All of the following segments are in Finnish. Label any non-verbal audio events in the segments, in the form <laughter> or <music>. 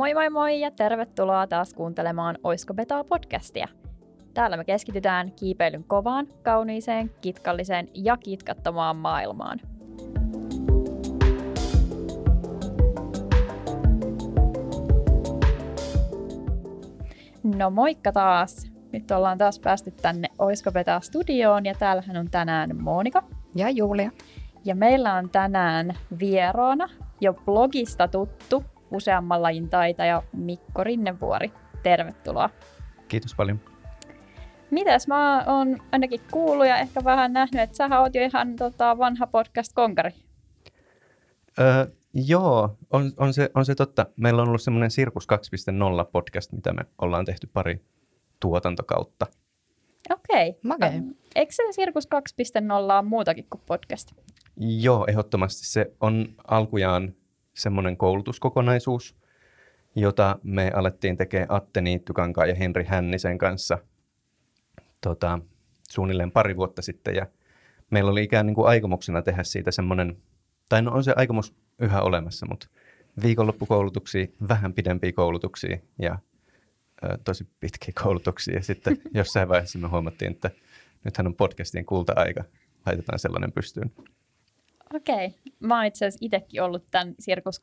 Moi moi moi ja tervetuloa taas kuuntelemaan Oisko Betaa podcastia. Täällä me keskitytään kiipeilyn kovaan, kauniiseen, kitkalliseen ja kitkattomaan maailmaan. No moikka taas! Nyt ollaan taas päästy tänne Oisko Betaa studioon ja täällähän on tänään Monika. Ja Julia. Ja meillä on tänään vieraana jo blogista tuttu useamman lajin taitaja Mikko Rinnevuori. Tervetuloa. Kiitos paljon. Mitäs mä oon ainakin kuullut ja ehkä vähän nähnyt, että sä oot jo ihan tota, vanha podcast-konkari. Öö, joo, on, on, se, on se totta. Meillä on ollut semmoinen Sirkus 2.0 podcast, mitä me ollaan tehty pari tuotantokautta. Okei. Okay. Makea. Eikö se Sirkus 2.0 ole muutakin kuin podcast? Joo, ehdottomasti se on alkujaan semmoinen koulutuskokonaisuus, jota me alettiin tekemään Atte Niittykankaan ja Henri Hännisen kanssa tota, suunnilleen pari vuotta sitten. Ja meillä oli ikään niin kuin aikomuksena tehdä siitä semmoinen, tai no on se aikomus yhä olemassa, mutta viikonloppukoulutuksia, vähän pidempiä koulutuksia ja ö, tosi pitkiä koulutuksia. Ja sitten jossain vaiheessa me huomattiin, että nythän on podcastien kulta-aika, laitetaan sellainen pystyyn. Okei. Okay. Mä oon itse asiassa itsekin ollut tämän Sirkus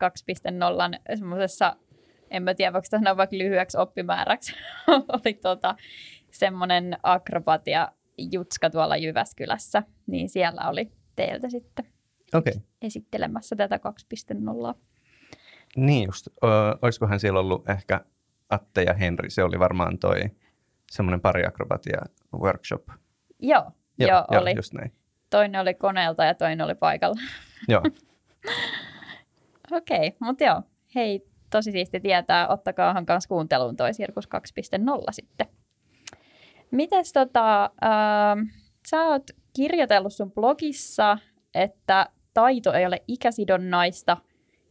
2.0 semmoisessa, en mä tiedä, voiko sanoa vaikka lyhyeksi oppimääräksi, <laughs> oli tota, semmoinen akrobatia jutska tuolla Jyväskylässä, niin siellä oli teiltä sitten. Okay. esittelemässä tätä 2.0. Niin just. Ö, olisikohan siellä ollut ehkä Atte ja Henri, se oli varmaan toi semmoinen pariakrobatia workshop. Joo, joo, joo, joo oli. just näin. Toinen oli koneelta ja toinen oli paikalla. Joo, <laughs> Okei, okay, mutta joo, hei, tosi siisti tietää, ottakaahan kanssa kuunteluun toi Sirkus 2.0 sitten. Mites tota, äh, sä oot kirjoitellut sun blogissa, että taito ei ole ikäsidonnaista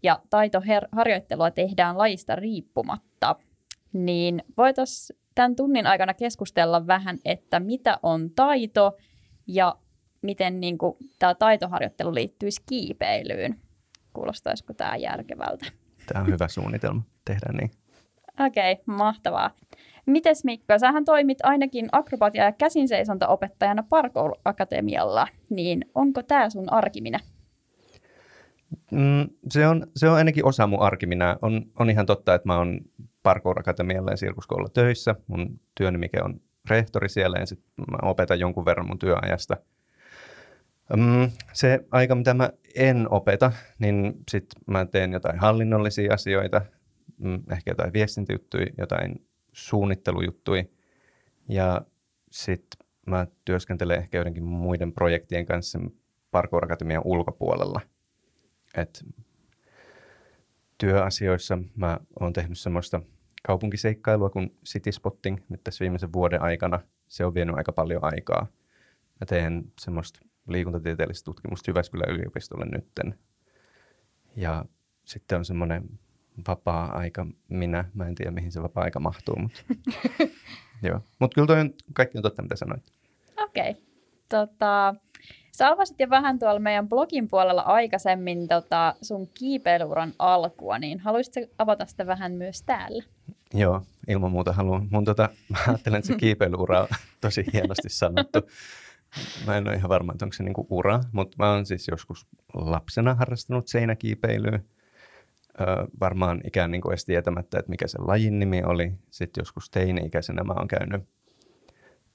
ja taitoharjoittelua tehdään lajista riippumatta. Niin voitaisiin tämän tunnin aikana keskustella vähän, että mitä on taito ja miten niin tämä taitoharjoittelu liittyisi kiipeilyyn. Kuulostaisiko tämä järkevältä? tämä on hyvä suunnitelma. Tehdään niin. Okei, okay, mahtavaa. Mites Mikko, sähän toimit ainakin akrobatia- ja käsinseisontaopettajana Parkour Akatemialla, niin onko tämä sun arkiminä? Mm, se, on, se on ainakin osa mun arkiminää. On, on ihan totta, että mä oon Parkour Akatemialla ja sirkuskoululla töissä. Mun työnimike on rehtori siellä ja sit mä opetan jonkun verran mun työajasta. Mm, se aika, mitä mä en opeta, niin sit mä teen jotain hallinnollisia asioita, mm, ehkä jotain viestintäjuttuja, jotain suunnittelujuttuja. Ja sitten mä työskentelen ehkä joidenkin muiden projektien kanssa Parkour Akatemian ulkopuolella. Et työasioissa mä oon tehnyt semmoista kaupunkiseikkailua kuin City Spotting nyt tässä viimeisen vuoden aikana. Se on vienyt aika paljon aikaa. Mä teen semmoista liikuntatieteellistä tutkimusta Jyväskylän yliopistolle nytten. Ja sitten on semmoinen vapaa-aika minä. Mä en tiedä, mihin se vapaa-aika mahtuu, mutta <laughs> joo. Mut kyllä toi on, kaikki on totta, mitä sanoit. Okei. Okay. Tota, sä avasit jo vähän tuolla meidän blogin puolella aikaisemmin tota, sun kiipeiluuran alkua, niin haluaisitko avata sitä vähän myös täällä? Joo, ilman muuta haluan. Mun tota, mä ajattelen, että se <laughs> kiipeilyura on tosi hienosti sanottu. Mä en ole ihan varma, että onko se niinku ura, mutta mä oon siis joskus lapsena harrastanut seinäkiipeilyä. Öö, varmaan ikään niin kuin edes tietämättä, että mikä se lajin nimi oli. Sitten joskus teini-ikäisenä mä oon käynyt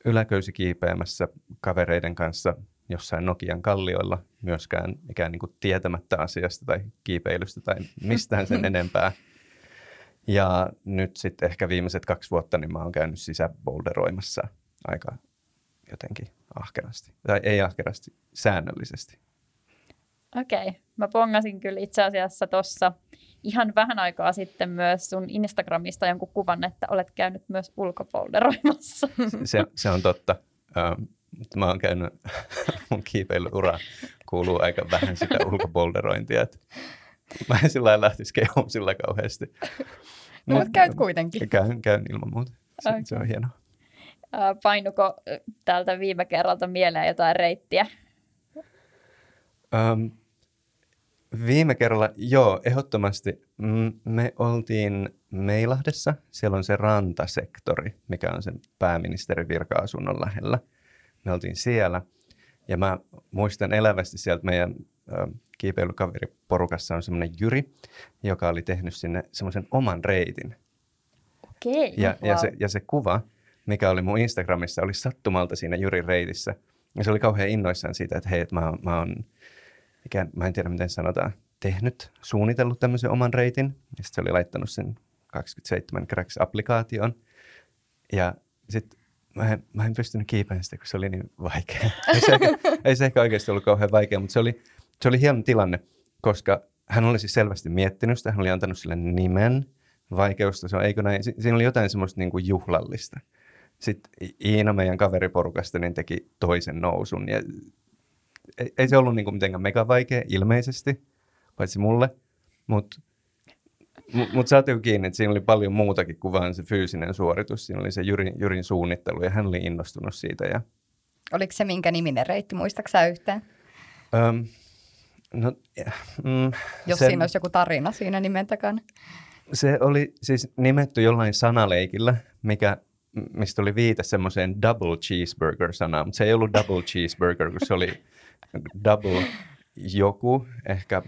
yläköysi kiipeämässä kavereiden kanssa jossain Nokian kallioilla myöskään ikään niin kuin tietämättä asiasta tai kiipeilystä tai mistään sen <laughs> enempää. Ja nyt sitten ehkä viimeiset kaksi vuotta niin mä oon käynyt sisäboulderoimassa aika jotenkin ahkerasti. Tai ei ahkerasti, säännöllisesti. Okei, okay. mä pongasin kyllä itse asiassa tuossa ihan vähän aikaa sitten myös sun Instagramista jonkun kuvan, että olet käynyt myös ulkopolderoimassa. Se, se on totta. Ähm, mä oon käynyt, <laughs> mun kiipeilyura kuuluu aika vähän sitä ulkopolderointia. Että mä en sillä lailla lähtisi kehumaan sillä kauheasti. No, mutta käyt kuitenkin. Käyn, käyn ilman muuta. Se, okay. se on hienoa. Painuko tältä viime kerralta mieleen jotain reittiä? Um, Viime kerralla, joo, ehdottomasti. Me oltiin Meilahdessa, siellä on se rantasektori, mikä on sen pääministerin virka-asunnon lähellä. Me oltiin siellä ja mä muistan elävästi sieltä meidän kiipeilykaveriporukassa on semmoinen Jyri, joka oli tehnyt sinne semmoisen oman reitin. Okei. Ja, wow. ja, se, ja se kuva, mikä oli mun Instagramissa, oli sattumalta siinä Jyrin reitissä. Ja se oli kauhean innoissaan siitä, että hei, että mä, mä, oon, ikään, mä en tiedä miten sanotaan, tehnyt, suunnitellut tämmöisen oman reitin. Ja sitten se oli laittanut sen 27 Cracks-applikaation. Ja sitten mä mä en pystynyt kiipeämään sitä, kun se oli niin vaikea. <laughs> ei, se ehkä, ei se ehkä oikeasti ollut kauhean vaikea, mutta se oli, se oli hieno tilanne, koska hän oli siis selvästi miettinyt sitä, hän oli antanut sille nimen, vaikeustaso, eikö näin? Si- siinä oli jotain semmoista niin kuin juhlallista. Sitten Iina meidän kaveriporukasta niin teki toisen nousun ja ei, ei se ollut niin kuin mitenkään mega vaikea ilmeisesti, paitsi mulle, mutta mut, mut saatiin kiinni, että siinä oli paljon muutakin kuin vain se fyysinen suoritus. Siinä oli se Jyrin, Jyrin suunnittelu ja hän oli innostunut siitä. Ja, Oliko se minkä niminen reitti, muistaaksä yhtään? öm, no, mm, Jos sen- siinä olisi joku tarina siinä nimen takana. Se oli siis nimetty jollain sanaleikillä, mikä, mistä oli viite semmoiseen double cheeseburger-sanaan, mutta se ei ollut double cheeseburger, kun se oli double joku, ehkä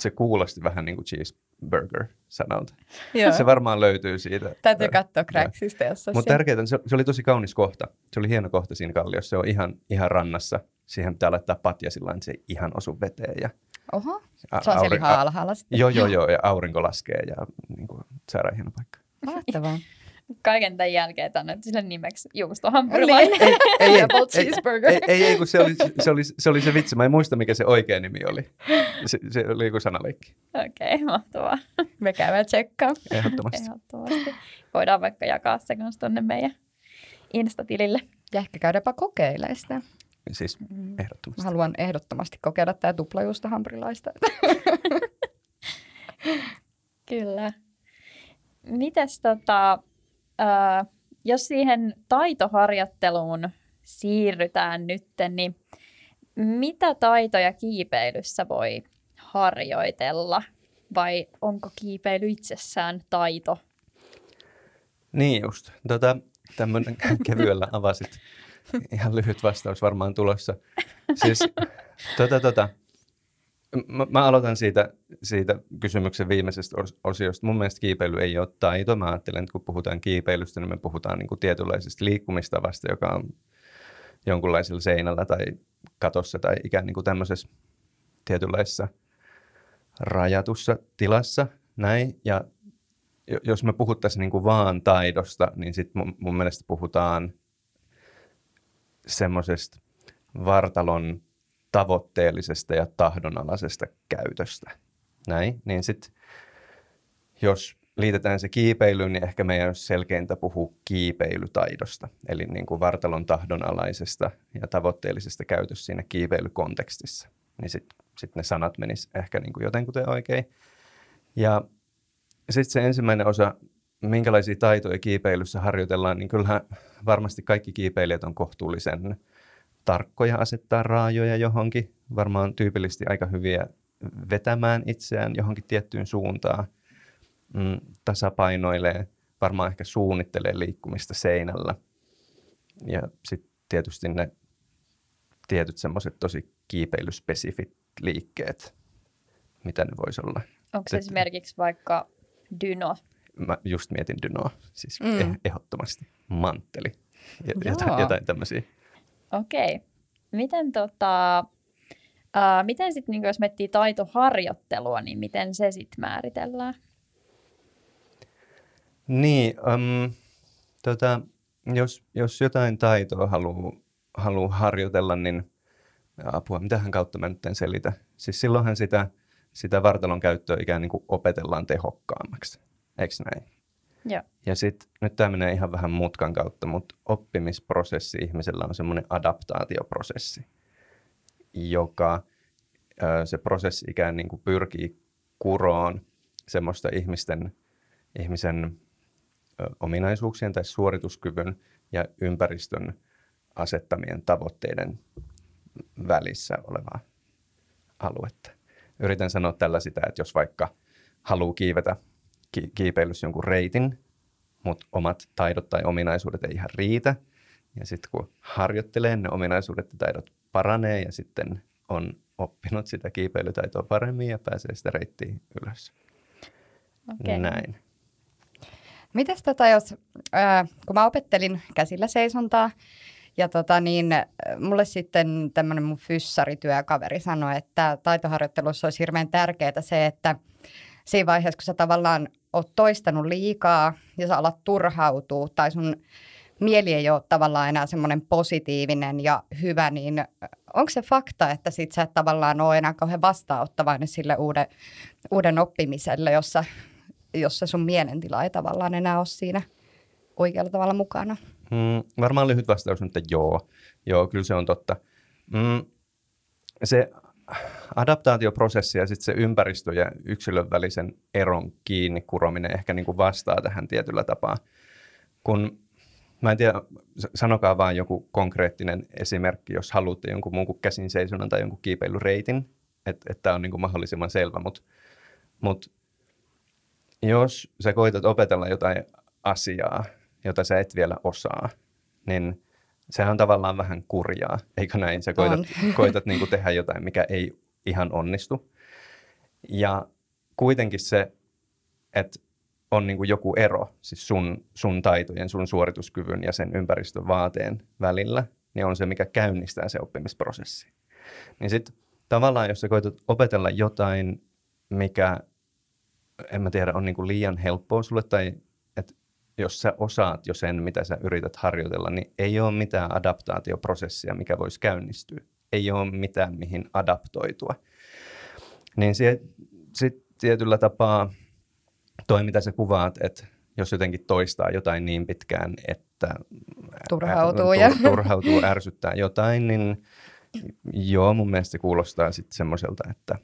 se kuulosti vähän niin kuin cheeseburger-sanalta. Joo. Se varmaan löytyy siitä. Täytyy katsoa Cracksista, jos olisi Mutta tärkeää, se, se oli tosi kaunis kohta. Se oli hieno kohta siinä kalliossa. Se on ihan, ihan rannassa. Siihen pitää laittaa patja sillä että se ei ihan osu veteen. Ja Oho, a- se on siellä aurin- a- alhaalla sitten. Joo, joo, joo. Ja aurinko laskee ja niin kuin, saadaan hieno paikka. Mahtavaa. Kaiken tämän jälkeen tänne sille nimeksi juustohampurilainen. Ei, ei, <laughs> ei, ei, cheeseburger. Ei, ei, ei kun se oli, se, oli, se oli se vitsi. Mä en muista, mikä se oikea nimi oli. Se, se oli joku sanaleikki. Okei, okay, mahtavaa. Me käydään tsekkaa. Ehdottomasti. Ehdottomasti. Voidaan vaikka jakaa se kanssa tonne meidän Insta-tilille. Ja ehkä käydäänpä kokeilemaan sitä. Siis Mm. Mä ehdottomasti. haluan ehdottomasti kokeilla tämä tuplajuusta hampurilaista. <laughs> Kyllä. Mites tota, jos siihen taitoharjoitteluun siirrytään nyt, niin mitä taitoja kiipeilyssä voi harjoitella? Vai onko kiipeily itsessään taito? Niin just. Tota, tämmöinen <laughs> kevyellä avasit. Ihan lyhyt vastaus varmaan tulossa. Siis, tota, tota, mä, mä aloitan siitä, siitä kysymyksen viimeisestä os- osiosta. Mun mielestä kiipeily ei ole taito. Mä ajattelen, että kun puhutaan kiipeilystä, niin me puhutaan niin kuin tietynlaisesta liikkumistavasta, joka on jonkunlaisella seinällä tai katossa tai ikään niin kuin tämmöisessä tietynlaisessa rajatussa tilassa. Näin. Ja jo- jos me puhuttaisiin niin kuin vaan taidosta, niin sitten mun, mun mielestä puhutaan semmoisesta vartalon tavoitteellisesta ja tahdonalaisesta käytöstä. Näin, niin sitten jos liitetään se kiipeilyyn, niin ehkä meidän olisi selkeintä puhua kiipeilytaidosta, eli niin kuin vartalon tahdonalaisesta ja tavoitteellisesta käytöstä siinä kiipeilykontekstissa. Niin sitten sit ne sanat menis ehkä niin kuin jotenkuten oikein. Ja sitten se ensimmäinen osa, minkälaisia taitoja kiipeilyssä harjoitellaan, niin kyllähän varmasti kaikki kiipeilijät on kohtuullisen tarkkoja asettaa raajoja johonkin. Varmaan tyypillisesti aika hyviä vetämään itseään johonkin tiettyyn suuntaan. Mm, tasapainoilee, varmaan ehkä suunnittelee liikkumista seinällä. Ja sitten tietysti ne tietyt semmoiset tosi kiipeilyspesifit liikkeet, mitä ne voisi olla. Onko se esimerkiksi vaikka dyno? Mä just mietin dynoa, siis Mm. mm. ehdottomasti. Mantteli jotain, jotain tämmöisiä. Okei. Miten, tota, ää, miten sitten, niin jos miettii taitoharjoittelua, niin miten se sitten määritellään? Niin, um, tota, jos, jos jotain taitoa haluaa haluu harjoitella, niin apua, mitähän kautta mä nyt en selitä. Siis silloinhan sitä, sitä vartalon käyttöä ikään niin kuin opetellaan tehokkaammaksi, eikö näin? Joo. Ja sitten nyt tämä menee ihan vähän mutkan kautta, mutta oppimisprosessi ihmisellä on semmoinen adaptaatioprosessi, joka se prosessi ikään niin kuin pyrkii kuroon semmoista ihmisten, ihmisen ominaisuuksien tai suorituskyvyn ja ympäristön asettamien tavoitteiden välissä olevaa aluetta. yritän sanoa tällä sitä, että jos vaikka haluaa kiivetä ki- kiipeilyssä jonkun reitin, mutta omat taidot tai ominaisuudet ei ihan riitä, ja sitten kun harjoittelee, ne ominaisuudet ja taidot paranee ja sitten on oppinut sitä kiipeilytaitoa paremmin ja pääsee sitä reittiä ylös. Okei. Näin. Mites tota, jos, ää, kun mä opettelin käsillä seisontaa, ja tota niin, äh, mulle sitten tämmöinen mun fyssarityökaveri sanoi, että taitoharjoittelussa olisi hirveän tärkeää se, että siinä vaiheessa, kun sä tavallaan oot toistanut liikaa ja sä alat turhautua tai sun mieli ei ole tavallaan enää semmoinen positiivinen ja hyvä, niin onko se fakta, että sit sä et tavallaan ole enää kauhean vastaanottavainen sille uuden, uuden oppimiselle, jossa, jossa sun mielentila ei tavallaan enää ole siinä oikealla tavalla mukana? Mm, varmaan lyhyt vastaus on, että joo. Joo, kyllä se on totta. Mm, se adaptaatioprosessi ja sitten se ympäristö ja yksilön välisen eron kiinni kurominen ehkä niin kuin vastaa tähän tietyllä tapaa. Kun, mä en tiedä, sanokaa vaan joku konkreettinen esimerkki, jos haluatte jonkun muun kuin käsin seisonnan tai jonkun kiipeilyreitin, että tämä on niin kuin mahdollisimman selvä, mutta mut, jos sä koitat opetella jotain asiaa, jota sä et vielä osaa, niin sehän on tavallaan vähän kurjaa, eikö näin? Sä koitat, <laughs> koitat niin kuin tehdä jotain, mikä ei ihan onnistu. Ja kuitenkin se, että on niin kuin joku ero siis sun, sun taitojen, sun suorituskyvyn ja sen ympäristön vaateen välillä, niin on se, mikä käynnistää se oppimisprosessi. Niin sitten tavallaan, jos sä koetat opetella jotain, mikä, en mä tiedä, on niin kuin liian helppoa sulle tai jos sä osaat jo sen, mitä sä yrität harjoitella, niin ei ole mitään adaptaatioprosessia, mikä voisi käynnistyä. Ei ole mitään, mihin adaptoitua. Niin sitten tietyllä tapaa toi, mitä sä kuvaat, että jos jotenkin toistaa jotain niin pitkään, että turhautuu, ä, tur, turhautuu ärsyttää jotain, niin joo, mun mielestä se kuulostaa sitten semmoiselta, että,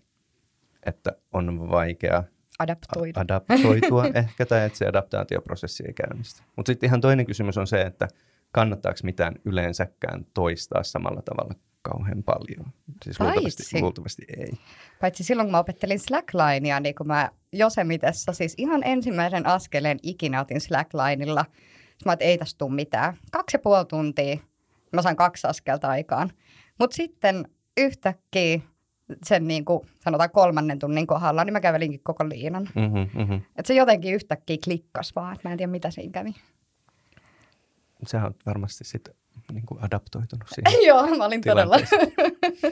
että on vaikea adaptoitua. adaptoitua <laughs> ehkä, tai että se adaptaatioprosessi ei käynnistä. Mutta sitten ihan toinen kysymys on se, että kannattaako mitään yleensäkään toistaa samalla tavalla kauhean paljon? Siis luultavasti, luultavasti ei. Paitsi silloin, kun mä opettelin slacklinea, niin kun mä Josemitessa, siis ihan ensimmäisen askeleen ikinä otin slacklineilla. Mä että ei tästä tule mitään. Kaksi ja puoli tuntia. Mä sain kaksi askelta aikaan. Mutta sitten yhtäkkiä sen niin kuin, sanotaan kolmannen tunnin kohdalla, niin mä kävelinkin koko liinan. Mm-hmm, mm-hmm. Että se jotenkin yhtäkkiä klikkas vaan, että mä en tiedä mitä siinä kävi. Sä oot varmasti sitten niin kuin adaptoitunut <laughs> siihen Joo, mä olin todella...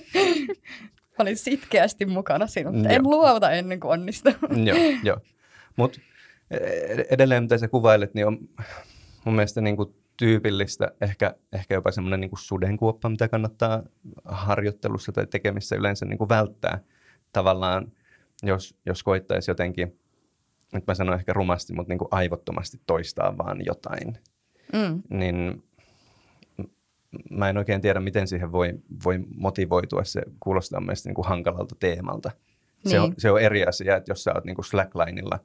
<laughs> mä olin sitkeästi mukana siinä, mutta en luovuta ennen kuin onnistuu. <laughs> joo, joo. Mutta e-, edelleen mitä sä kuvailet, niin on mun mielestä niin kuin tyypillistä, ehkä, ehkä jopa semmoinen niin sudenkuoppa, mitä kannattaa harjoittelussa tai tekemissä yleensä niin kuin välttää. Tavallaan, jos, jos koittaisi jotenkin, nyt mä sanon ehkä rumasti, mutta niin kuin aivottomasti toistaa vaan jotain, mm. niin mä en oikein tiedä, miten siihen voi, voi motivoitua. Se kuulostaa mielestäni niin kuin hankalalta teemalta. Niin. Se, on, niin. se on eri asia, että jos sä oot niin kuin slacklineilla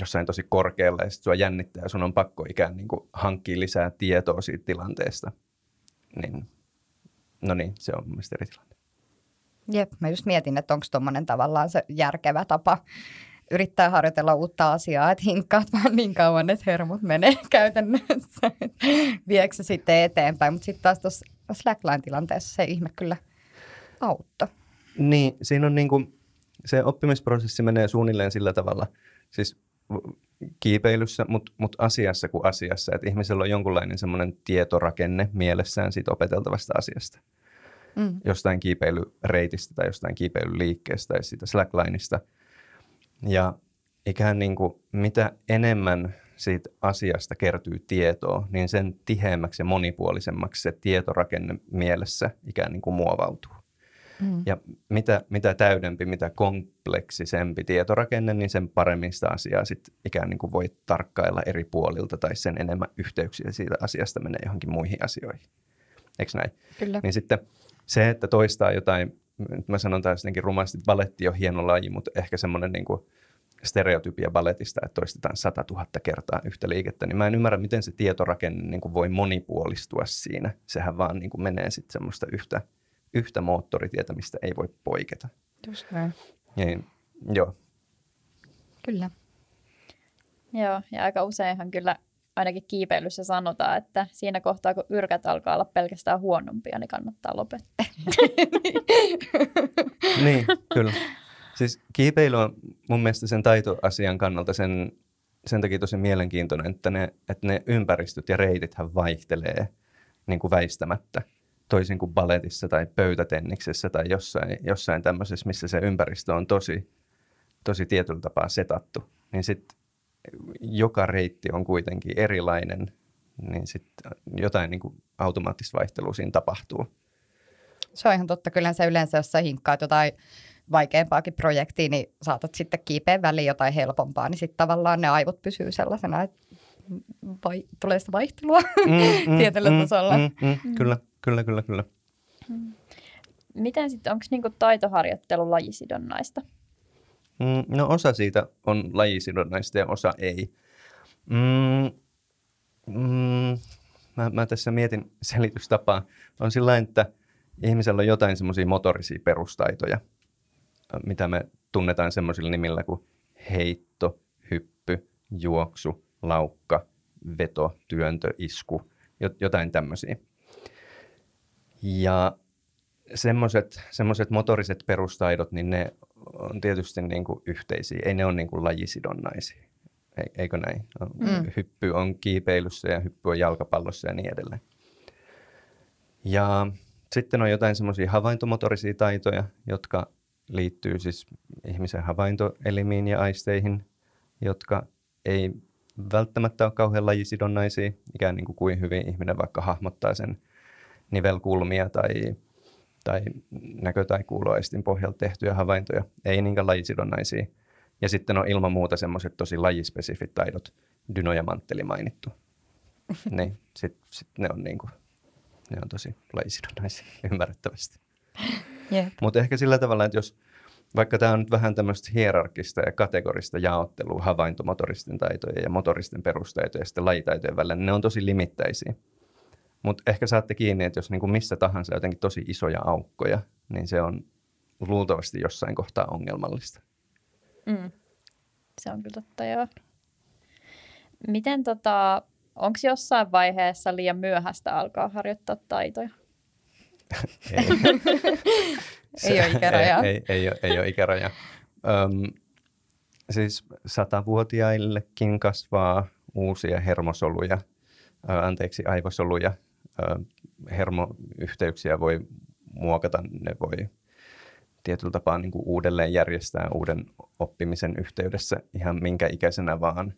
jossain tosi korkealla ja sitten sua jännittää ja sun on pakko ikään niin kuin hankkia lisää tietoa siitä tilanteesta, niin no niin, se on mun eri tilanne. Jep, mä just mietin, että onko tuommoinen tavallaan se järkevä tapa yrittää harjoitella uutta asiaa, että hinkkaat vaan niin kauan, että hermot menee <laughs> käytännössä. Viekö se sitten eteenpäin, mutta sitten taas tuossa Slackline-tilanteessa se ihme kyllä auttoi. Niin, siinä on niin kuin, se oppimisprosessi menee suunnilleen sillä tavalla, siis kiipeilyssä, mutta mut asiassa kuin asiassa, että ihmisellä on jonkunlainen semmoinen tietorakenne mielessään siitä opeteltavasta asiasta. Mm. Jostain kiipeilyreitistä tai jostain kiipeilyliikkeestä tai siitä slacklineista. Ja ikään niin kuin mitä enemmän siitä asiasta kertyy tietoa, niin sen tiheämmäksi ja monipuolisemmaksi se tietorakenne mielessä ikään niin kuin muovautuu. Mm. Ja mitä, mitä täydempi, mitä kompleksisempi tietorakenne, niin sen paremmin sitä asiaa sit ikään niin kuin voi tarkkailla eri puolilta tai sen enemmän yhteyksiä siitä asiasta menee johonkin muihin asioihin. Eikö näin? Kyllä. Niin sitten se, että toistaa jotain, nyt mä sanon taas jotenkin rumasti, että baletti on hieno laji, mutta ehkä semmoinen niin kuin stereotypia balletista, että toistetaan sata tuhatta kertaa yhtä liikettä, niin mä en ymmärrä, miten se tietorakenne niin kuin voi monipuolistua siinä. Sehän vaan niin kuin menee sitten semmoista yhtä – yhtä moottoritietä, mistä ei voi poiketa. Just näin. Niin, joo. Kyllä. Joo, ja aika useinhan kyllä ainakin kiipeilyssä sanotaan, että siinä kohtaa, kun yrkät alkaa olla pelkästään huonompia, niin kannattaa lopettaa. <laughs> Niin, kyllä. Siis kiipeily on mun mielestä sen taitoasian kannalta sen, sen takia tosi mielenkiintoinen, että ne, että ne ympäristöt ja reitithän vaihtelee niin kuin väistämättä. Toisin kuin baletissa tai pöytätenniksessä tai jossain, jossain tämmöisessä, missä se ympäristö on tosi, tosi tietyllä tapaa setattu. Niin sitten joka reitti on kuitenkin erilainen, niin sitten jotain niin kuin automaattista vaihtelua siinä tapahtuu. Se on ihan totta. Kyllä se yleensä, jos sä hinkkaat jotain vaikeampaakin projektia, niin saatat sitten kiipeä väliin jotain helpompaa, niin sitten tavallaan ne aivot pysyy sellaisena, että vai, tulee sitä vaihtelua Mm, <laughs> tietyllä tasolla. Mm, mm, kyllä, kyllä, kyllä, kyllä. Miten sitten, onko niinku taitoharjoittelu lajisidonnaista? Mm, no osa siitä on lajisidonnaista ja osa ei. Mm, mm, mä, mä tässä mietin selitystapaa. On sillä että ihmisellä on jotain semmoisia motorisia perustaitoja, mitä me tunnetaan semmoisilla nimillä kuin heitto, hyppy, juoksu, laukka, veto, työntö, isku, jot- jotain tämmöisiä. Ja semmoiset, semmoiset motoriset perustaidot, niin ne on tietysti niin kuin yhteisiä. Ei ne ole niin kuin lajisidonnaisia. Eikö näin? Mm. Hyppy on kiipeilyssä ja hyppy on jalkapallossa ja niin edelleen. Ja sitten on jotain semmoisia havaintomotorisia taitoja, jotka liittyy siis ihmisen havaintoelimiin ja aisteihin, jotka ei välttämättä ole kauhean lajisidonnaisia, ikään niin kuin, kuin hyvin ihminen vaikka hahmottaa sen nivelkulmia tai, tai näkö- tai kuuloaistin pohjalta tehtyjä havaintoja, ei niinkään lajisidonnaisia. Ja sitten on ilman muuta semmoiset tosi lajispesifit taidot, dyno ja mantteli mainittu. <laughs> niin, sit, sit ne on niinku, ne on tosi lajisidonnaisia <laughs> ymmärrettävästi. Jep. Mutta ehkä sillä tavalla, että jos vaikka tämä on nyt vähän tämmöistä hierarkista ja kategorista jaottelua havaintomotoristen taitojen ja motoristen perustaitojen ja sitten lajitaitojen välillä, niin ne on tosi limittäisiä. Mutta ehkä saatte kiinni, että jos niinku missä tahansa jotenkin tosi isoja aukkoja, niin se on luultavasti jossain kohtaa ongelmallista. Mm. Se on kyllä totta, joo. Miten tota, onko jossain vaiheessa liian myöhäistä alkaa harjoittaa taitoja? Ei, <laughs> Ei ole ikärajaa. Ei, ei, ei, ole, ei ole ikärajaa. Öm, siis satavuotiaillekin kasvaa uusia hermosoluja, ö, anteeksi aivosoluja. Hermoyhteyksiä voi muokata, ne voi tietyllä tapaa niin kuin uudelleen järjestää uuden oppimisen yhteydessä ihan minkä ikäisenä vaan.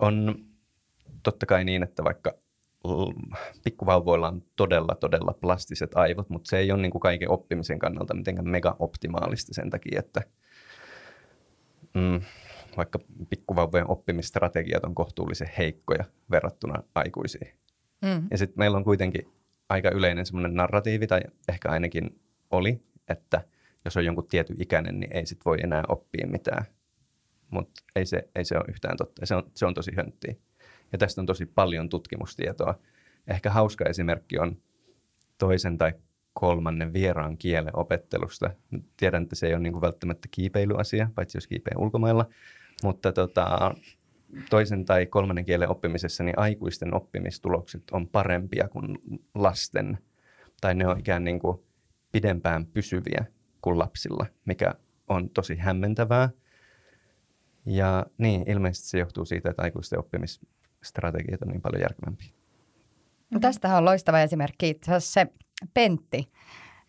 On totta kai niin, että vaikka pikkuvauvoilla on todella, todella plastiset aivot, mutta se ei ole niin kuin kaiken oppimisen kannalta mitenkään mega optimaalista sen takia, että mm, vaikka pikkuvauvojen oppimisstrategiat on kohtuullisen heikkoja verrattuna aikuisiin. Mm. Ja sitten meillä on kuitenkin aika yleinen semmoinen narratiivi, tai ehkä ainakin oli, että jos on jonkun tietyn ikäinen, niin ei sit voi enää oppia mitään. Mutta ei se, ei se ole yhtään totta. Se on, se on tosi hönttiä. Ja tästä on tosi paljon tutkimustietoa. Ehkä hauska esimerkki on toisen tai kolmannen vieraan kielen opettelusta. Tiedän, että se ei ole niin välttämättä kiipeilyasia, paitsi jos kiipee ulkomailla. Mutta tota, toisen tai kolmannen kielen oppimisessa niin aikuisten oppimistulokset on parempia kuin lasten. Tai ne on ikään niin kuin pidempään pysyviä kuin lapsilla, mikä on tosi hämmentävää. Ja niin, ilmeisesti se johtuu siitä, että aikuisten oppimisstrategiat on niin paljon järkevämpiä. No tästähän on loistava esimerkki itse asiassa se Pentti,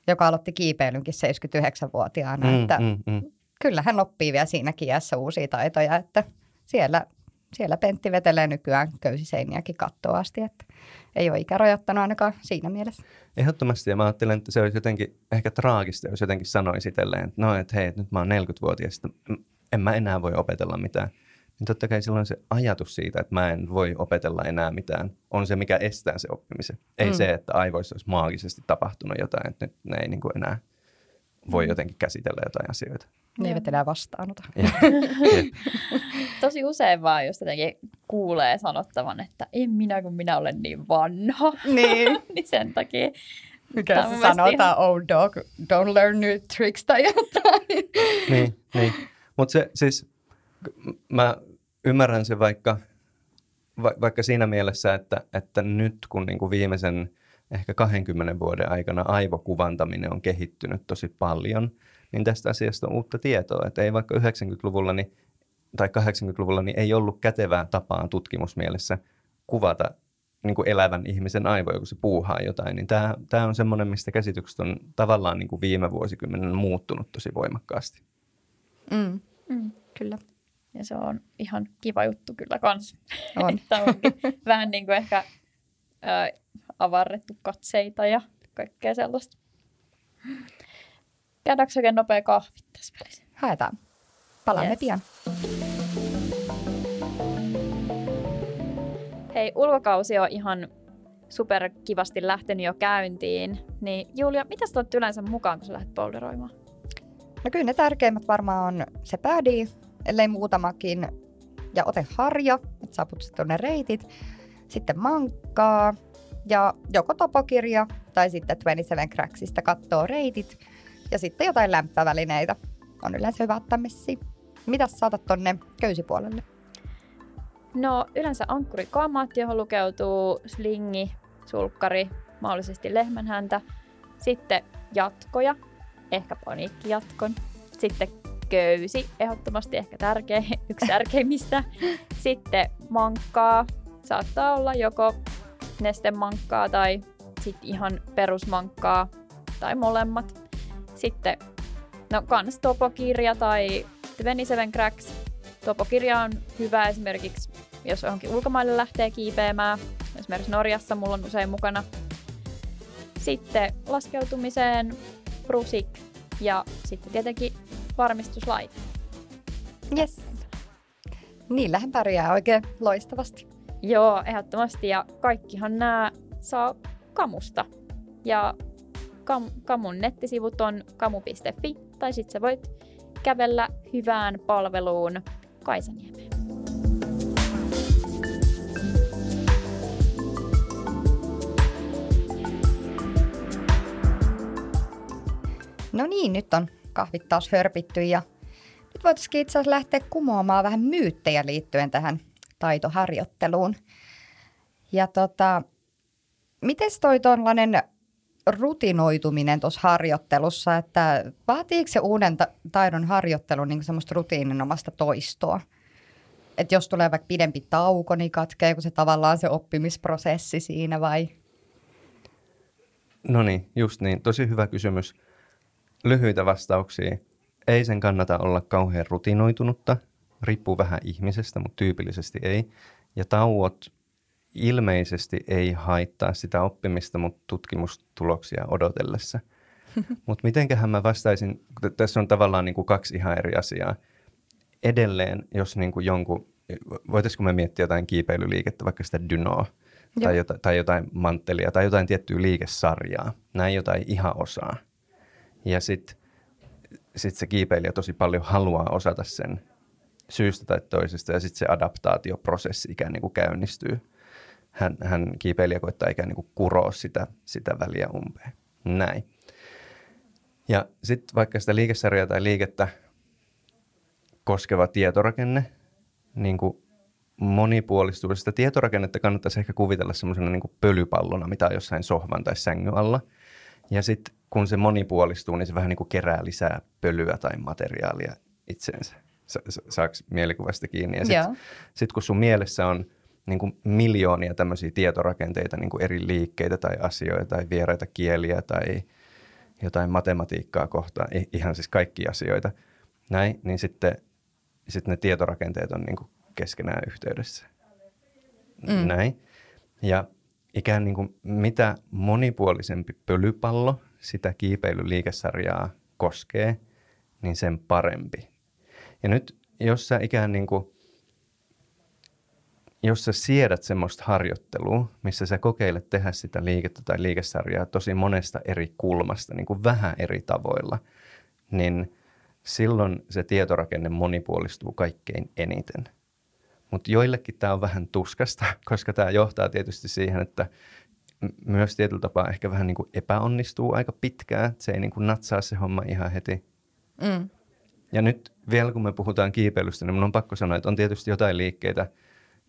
joka aloitti kiipeilynkin 79-vuotiaana. Mm, että mm, mm. Kyllä hän oppii vielä siinäkin iässä uusia taitoja, että siellä, siellä Pentti vetelee nykyään köysiseiniäkin kattoon asti, että ei ole ikä rajoittanut ainakaan siinä mielessä. Ehdottomasti, ja mä ajattelen, että se olisi jotenkin ehkä traagista, jos jotenkin sanoisi itselleen, että no, että hei, nyt mä oon 40-vuotias, että en mä enää voi opetella mitään. Niin totta kai silloin se ajatus siitä, että mä en voi opetella enää mitään, on se, mikä estää se oppimisen. Ei Mm. se, että aivoissa olisi maagisesti tapahtunut jotain, että nyt ne ei niin kuin enää voi Mm. jotenkin käsitellä jotain asioita. Ne Joo. eivät enää vastaanota. <laughs> Tosi usein vaan just jotenkin kuulee sanottavan, että en minä, kun minä olen niin vanha. Niin. <laughs> niin sen takia Mikä se sanotaan, oh dog, don't learn new tricks tai jotain. <laughs> niin, niin. Mutta se siis, mä ymmärrän se vaikka, va, vaikka siinä mielessä, että, että nyt kun niinku viimeisen ehkä 20 vuoden aikana aivokuvantaminen on kehittynyt tosi paljon, niin tästä asiasta on uutta tietoa. Että ei vaikka 90-luvulla niin, tai 80-luvulla niin ei ollut kätevää tapaa tutkimusmielessä kuvata niin kuin elävän ihmisen aivoja, kun se puuhaa jotain, niin tämä, tämä on semmoinen, mistä käsitykset on tavallaan niin kuin viime vuosikymmenen muuttunut tosi voimakkaasti. Mm, Mm. kyllä, Ja se on ihan kiva juttu kyllä kans. on. <laughs> Että onkin vähän niin kuin ehkä ää, avarrettu katseita ja kaikkea sellaista. Käydäänkö oikein nopea kahvit tässä välissä? Haetaan. Palaamme Yes. pian. Hei, ulkokausi on ihan super kivasti lähtenyt jo käyntiin. Niin Julia, mitä sä oot yleensä mukaan, kun sä lähdet boulderoimaan? No kyllä ne tärkeimmät varmaan on se pädi, ellei muutamakin, ja ote harja, että saaput sitten ne reitit, sitten mankkaa, ja joko topokirja tai sitten 27 Cracksista kattoo reitit, ja sitten jotain lämpövälineitä on yleensä hyvä ottaa messiin. Mitäs saatat tonne köysipuolelle? No yleensä ankkurikamat, johon lukeutuu slingi, sulkkari, mahdollisesti lehmänhäntä. Sitten jatkoja, ehkä paniikkijatkon. Sitten köysi, ehdottomasti ehkä tärkeä, <laughs> yksi tärkeimmistä. Sitten mankkaa, saattaa olla joko nestemankkaa tai sitten ihan perusmankkaa tai molemmat. Sitten no kans topokirja tai 27 Cracks. Topokirja on hyvä esimerkiksi, jos johonkin ulkomaille lähtee kiipeämään. Esimerkiksi Norjassa mulla on usein mukana. Sitten laskeutumiseen brusik ja sitten tietenkin varmistuslaite. Yes. Niillähän pärjää oikein loistavasti. Joo, ehdottomasti. Ja kaikkihan nämä saa kamusta. Ja kam, kamun nettisivut on kamu.fi, tai sitten sä voit kävellä hyvään palveluun Kaisaniemeen. No niin, nyt on kahvit taas hörpitty ja nyt voitaisiin itse asiassa lähteä kumoamaan vähän myyttejä liittyen tähän taitoharjoitteluun. Ja tota, miten toi tuollainen rutinoituminen tuossa harjoittelussa, että vaatiiko se uuden ta- taidon harjoittelu niin semmoista rutiininomasta toistoa? Että jos tulee vaikka pidempi tauko, niin katkeeko se tavallaan se oppimisprosessi siinä vai? No niin, just niin. Tosi hyvä kysymys. Lyhyitä vastauksia. Ei sen kannata olla kauhean rutinoitunutta. Riippuu vähän ihmisestä, mutta tyypillisesti ei. Ja tauot ilmeisesti ei haittaa sitä oppimista, mutta tutkimustuloksia odotellessa. <laughs> mutta mitenköhän mä vastaisin, tässä on tavallaan niin kuin kaksi ihan eri asiaa. Edelleen, jos niin kuin jonkun, voitaisiko me miettiä jotain kiipeilyliikettä, vaikka sitä dynoa, tai, jota, tai jotain manttelia, tai jotain tiettyä liikesarjaa. Näin jotain ihan osaa. Ja sitten sit se kiipeilijä tosi paljon haluaa osata sen syystä tai toisesta, ja sitten se adaptaatioprosessi ikään niin kuin käynnistyy. Hän, hän kiipeilijä koittaa ikään niin kuin kuroa sitä, sitä väliä umpeen. Näin. Ja sitten vaikka sitä liikesarjaa tai liikettä koskeva tietorakenne, niin kuin monipuolistuu. Sitä tietorakennetta kannattaisi ehkä kuvitella semmoisena niin pölypallona, mitä on jossain sohvan tai sängyn alla. Ja sitten kun se monipuolistuu, niin se vähän niin kuin kerää lisää pölyä tai materiaalia itseensä. Sa- sa- saako mielikuvasta kiinni? Ja sitten sit kun sun mielessä on niin kuin miljoonia tämmöisiä tietorakenteita, niin kuin eri liikkeitä tai asioita tai vieraita kieliä tai jotain matematiikkaa kohtaan, ihan siis kaikki asioita, näin, niin sitten sit ne tietorakenteet on niin kuin keskenään yhteydessä. Mm. Näin. Ja ikään niin kuin mitä monipuolisempi pölypallo sitä kiipeilyliikesarjaa koskee, niin sen parempi. Ja nyt jos sä ikään niin kuin, jos sä siedät semmoista harjoittelua, missä sä kokeilet tehdä sitä liikettä tai liikesarjaa tosi monesta eri kulmasta, niin kuin vähän eri tavoilla, niin silloin se tietorakenne monipuolistuu kaikkein eniten. Mutta joillekin tämä on vähän tuskasta, <laughs> koska tämä johtaa tietysti siihen, että myös tietyllä tapaa ehkä vähän niin kuin epäonnistuu aika pitkään. Se ei niin kuin natsaa se homma ihan heti. Mm. Ja nyt vielä kun me puhutaan kiipeilystä, niin minun on pakko sanoa, että on tietysti jotain liikkeitä,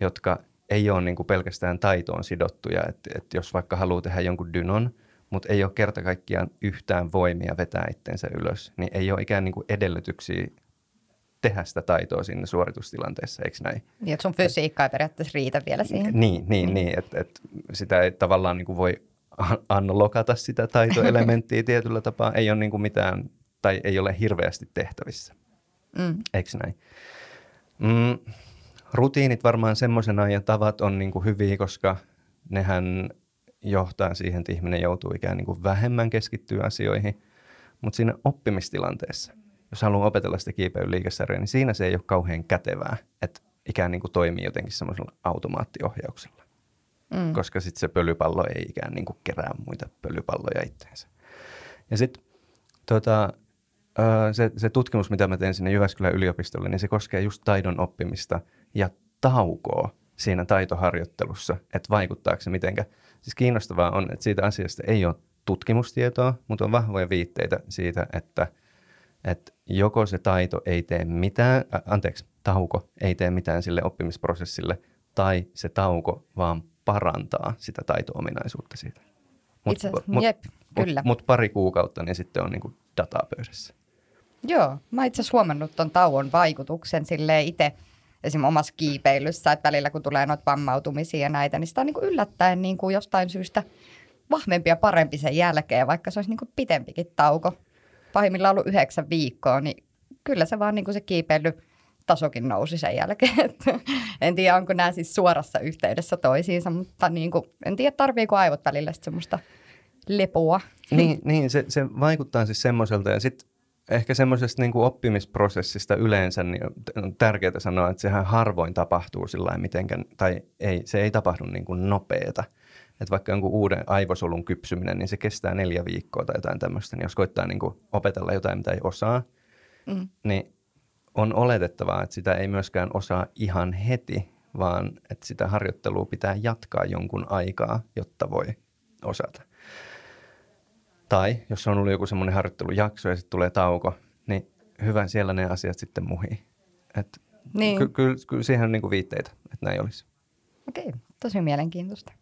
jotka ei ole niin kuin pelkästään taitoon sidottuja. Että, että jos vaikka haluaa tehdä jonkun dynon, mutta ei ole kerta kaikkiaan yhtään voimia vetää itteensä ylös, niin ei ole ikään niin kuin edellytyksiä tehdä sitä taitoa siinä suoritustilanteessa, eikö näin? Niin, että sun fysiikka ei periaatteessa riitä vielä siihen. Niin, niin, niin että, että sitä ei tavallaan niin kuin voi annolokata sitä taitoelementtiä <laughs> tietyllä tapaa. Ei ole niin kuin mitään, tai ei ole hirveästi tehtävissä. Mm. Eikö näin? Mm, rutiinit varmaan semmoisena ja tavat on niin kuin hyviä, koska nehän johtaa siihen, että ihminen joutuu ikään niin kuin vähemmän keskittyä asioihin. Mutta siinä oppimistilanteessa, jos haluaa opetella sitä kiipeyn liikesarjaa, niin siinä se ei ole kauhean kätevää, että ikään niin kuin toimii jotenkin semmoisella automaattiohjauksella. Mm. Koska sitten se pölypallo ei ikään niin kuin kerää muita pölypalloja itseensä. Ja sitten tota, se, se tutkimus, mitä mä teen sinne Jyväskylän yliopistolle, niin se koskee just taidon oppimista ja taukoa siinä taitoharjoittelussa, että vaikuttaako se mitenkä. Siis kiinnostavaa on, että siitä asiasta ei ole tutkimustietoa, mutta on vahvoja viitteitä siitä, että, että joko se taito ei tee mitään, äh, anteeksi, tauko ei tee mitään sille oppimisprosessille, tai se tauko vaan parantaa sitä taito-ominaisuutta siitä. Mutta mut, jep, kyllä. Mut, mut pari kuukautta, niin sitten on niinku dataa pöydässä. Joo, mä itse asiassa huomannut tuon tauon vaikutuksen sille itse esimerkiksi omassa kiipeilyssä, että välillä kun tulee noita vammautumisia ja näitä, niin sitä on niin kuin yllättäen niin kuin jostain syystä vahvempi ja parempi sen jälkeen, vaikka se olisi niin kuin pitempikin tauko. Pahimmillaan ollut yhdeksän viikkoa, niin kyllä se vaan niin kuin se kiipeily tasokin nousi sen jälkeen. <laughs> En tiedä, onko nämä siis suorassa yhteydessä toisiinsa, mutta niin kuin, en tiedä, tarviiko aivot välillä semmoista lepoa. Niin, niin se, se vaikuttaa siis semmoiselta. Ja sitten ehkä semmoisesta niin oppimisprosessista yleensä niin on tärkeää sanoa, että sehän harvoin tapahtuu sillä mitenkään, tai ei, se ei tapahdu niin kuin nopeeta. Että vaikka jonkun uuden aivosolun kypsyminen, niin se kestää neljä viikkoa tai jotain tämmöistä. Niin jos koittaa niin kuin opetella jotain, mitä ei osaa, mm. niin on oletettavaa, että sitä ei myöskään osaa ihan heti, vaan että sitä harjoittelua pitää jatkaa jonkun aikaa, jotta voi osata. Tai jos on ollut joku semmoinen harjoittelujakso ja sitten tulee tauko, niin hyvä siellä ne asiat sitten muhii. Et niin. Kyllä ky- ky- siihen on niinku viitteitä, että näin olisi. Okei, tosi mielenkiintoista.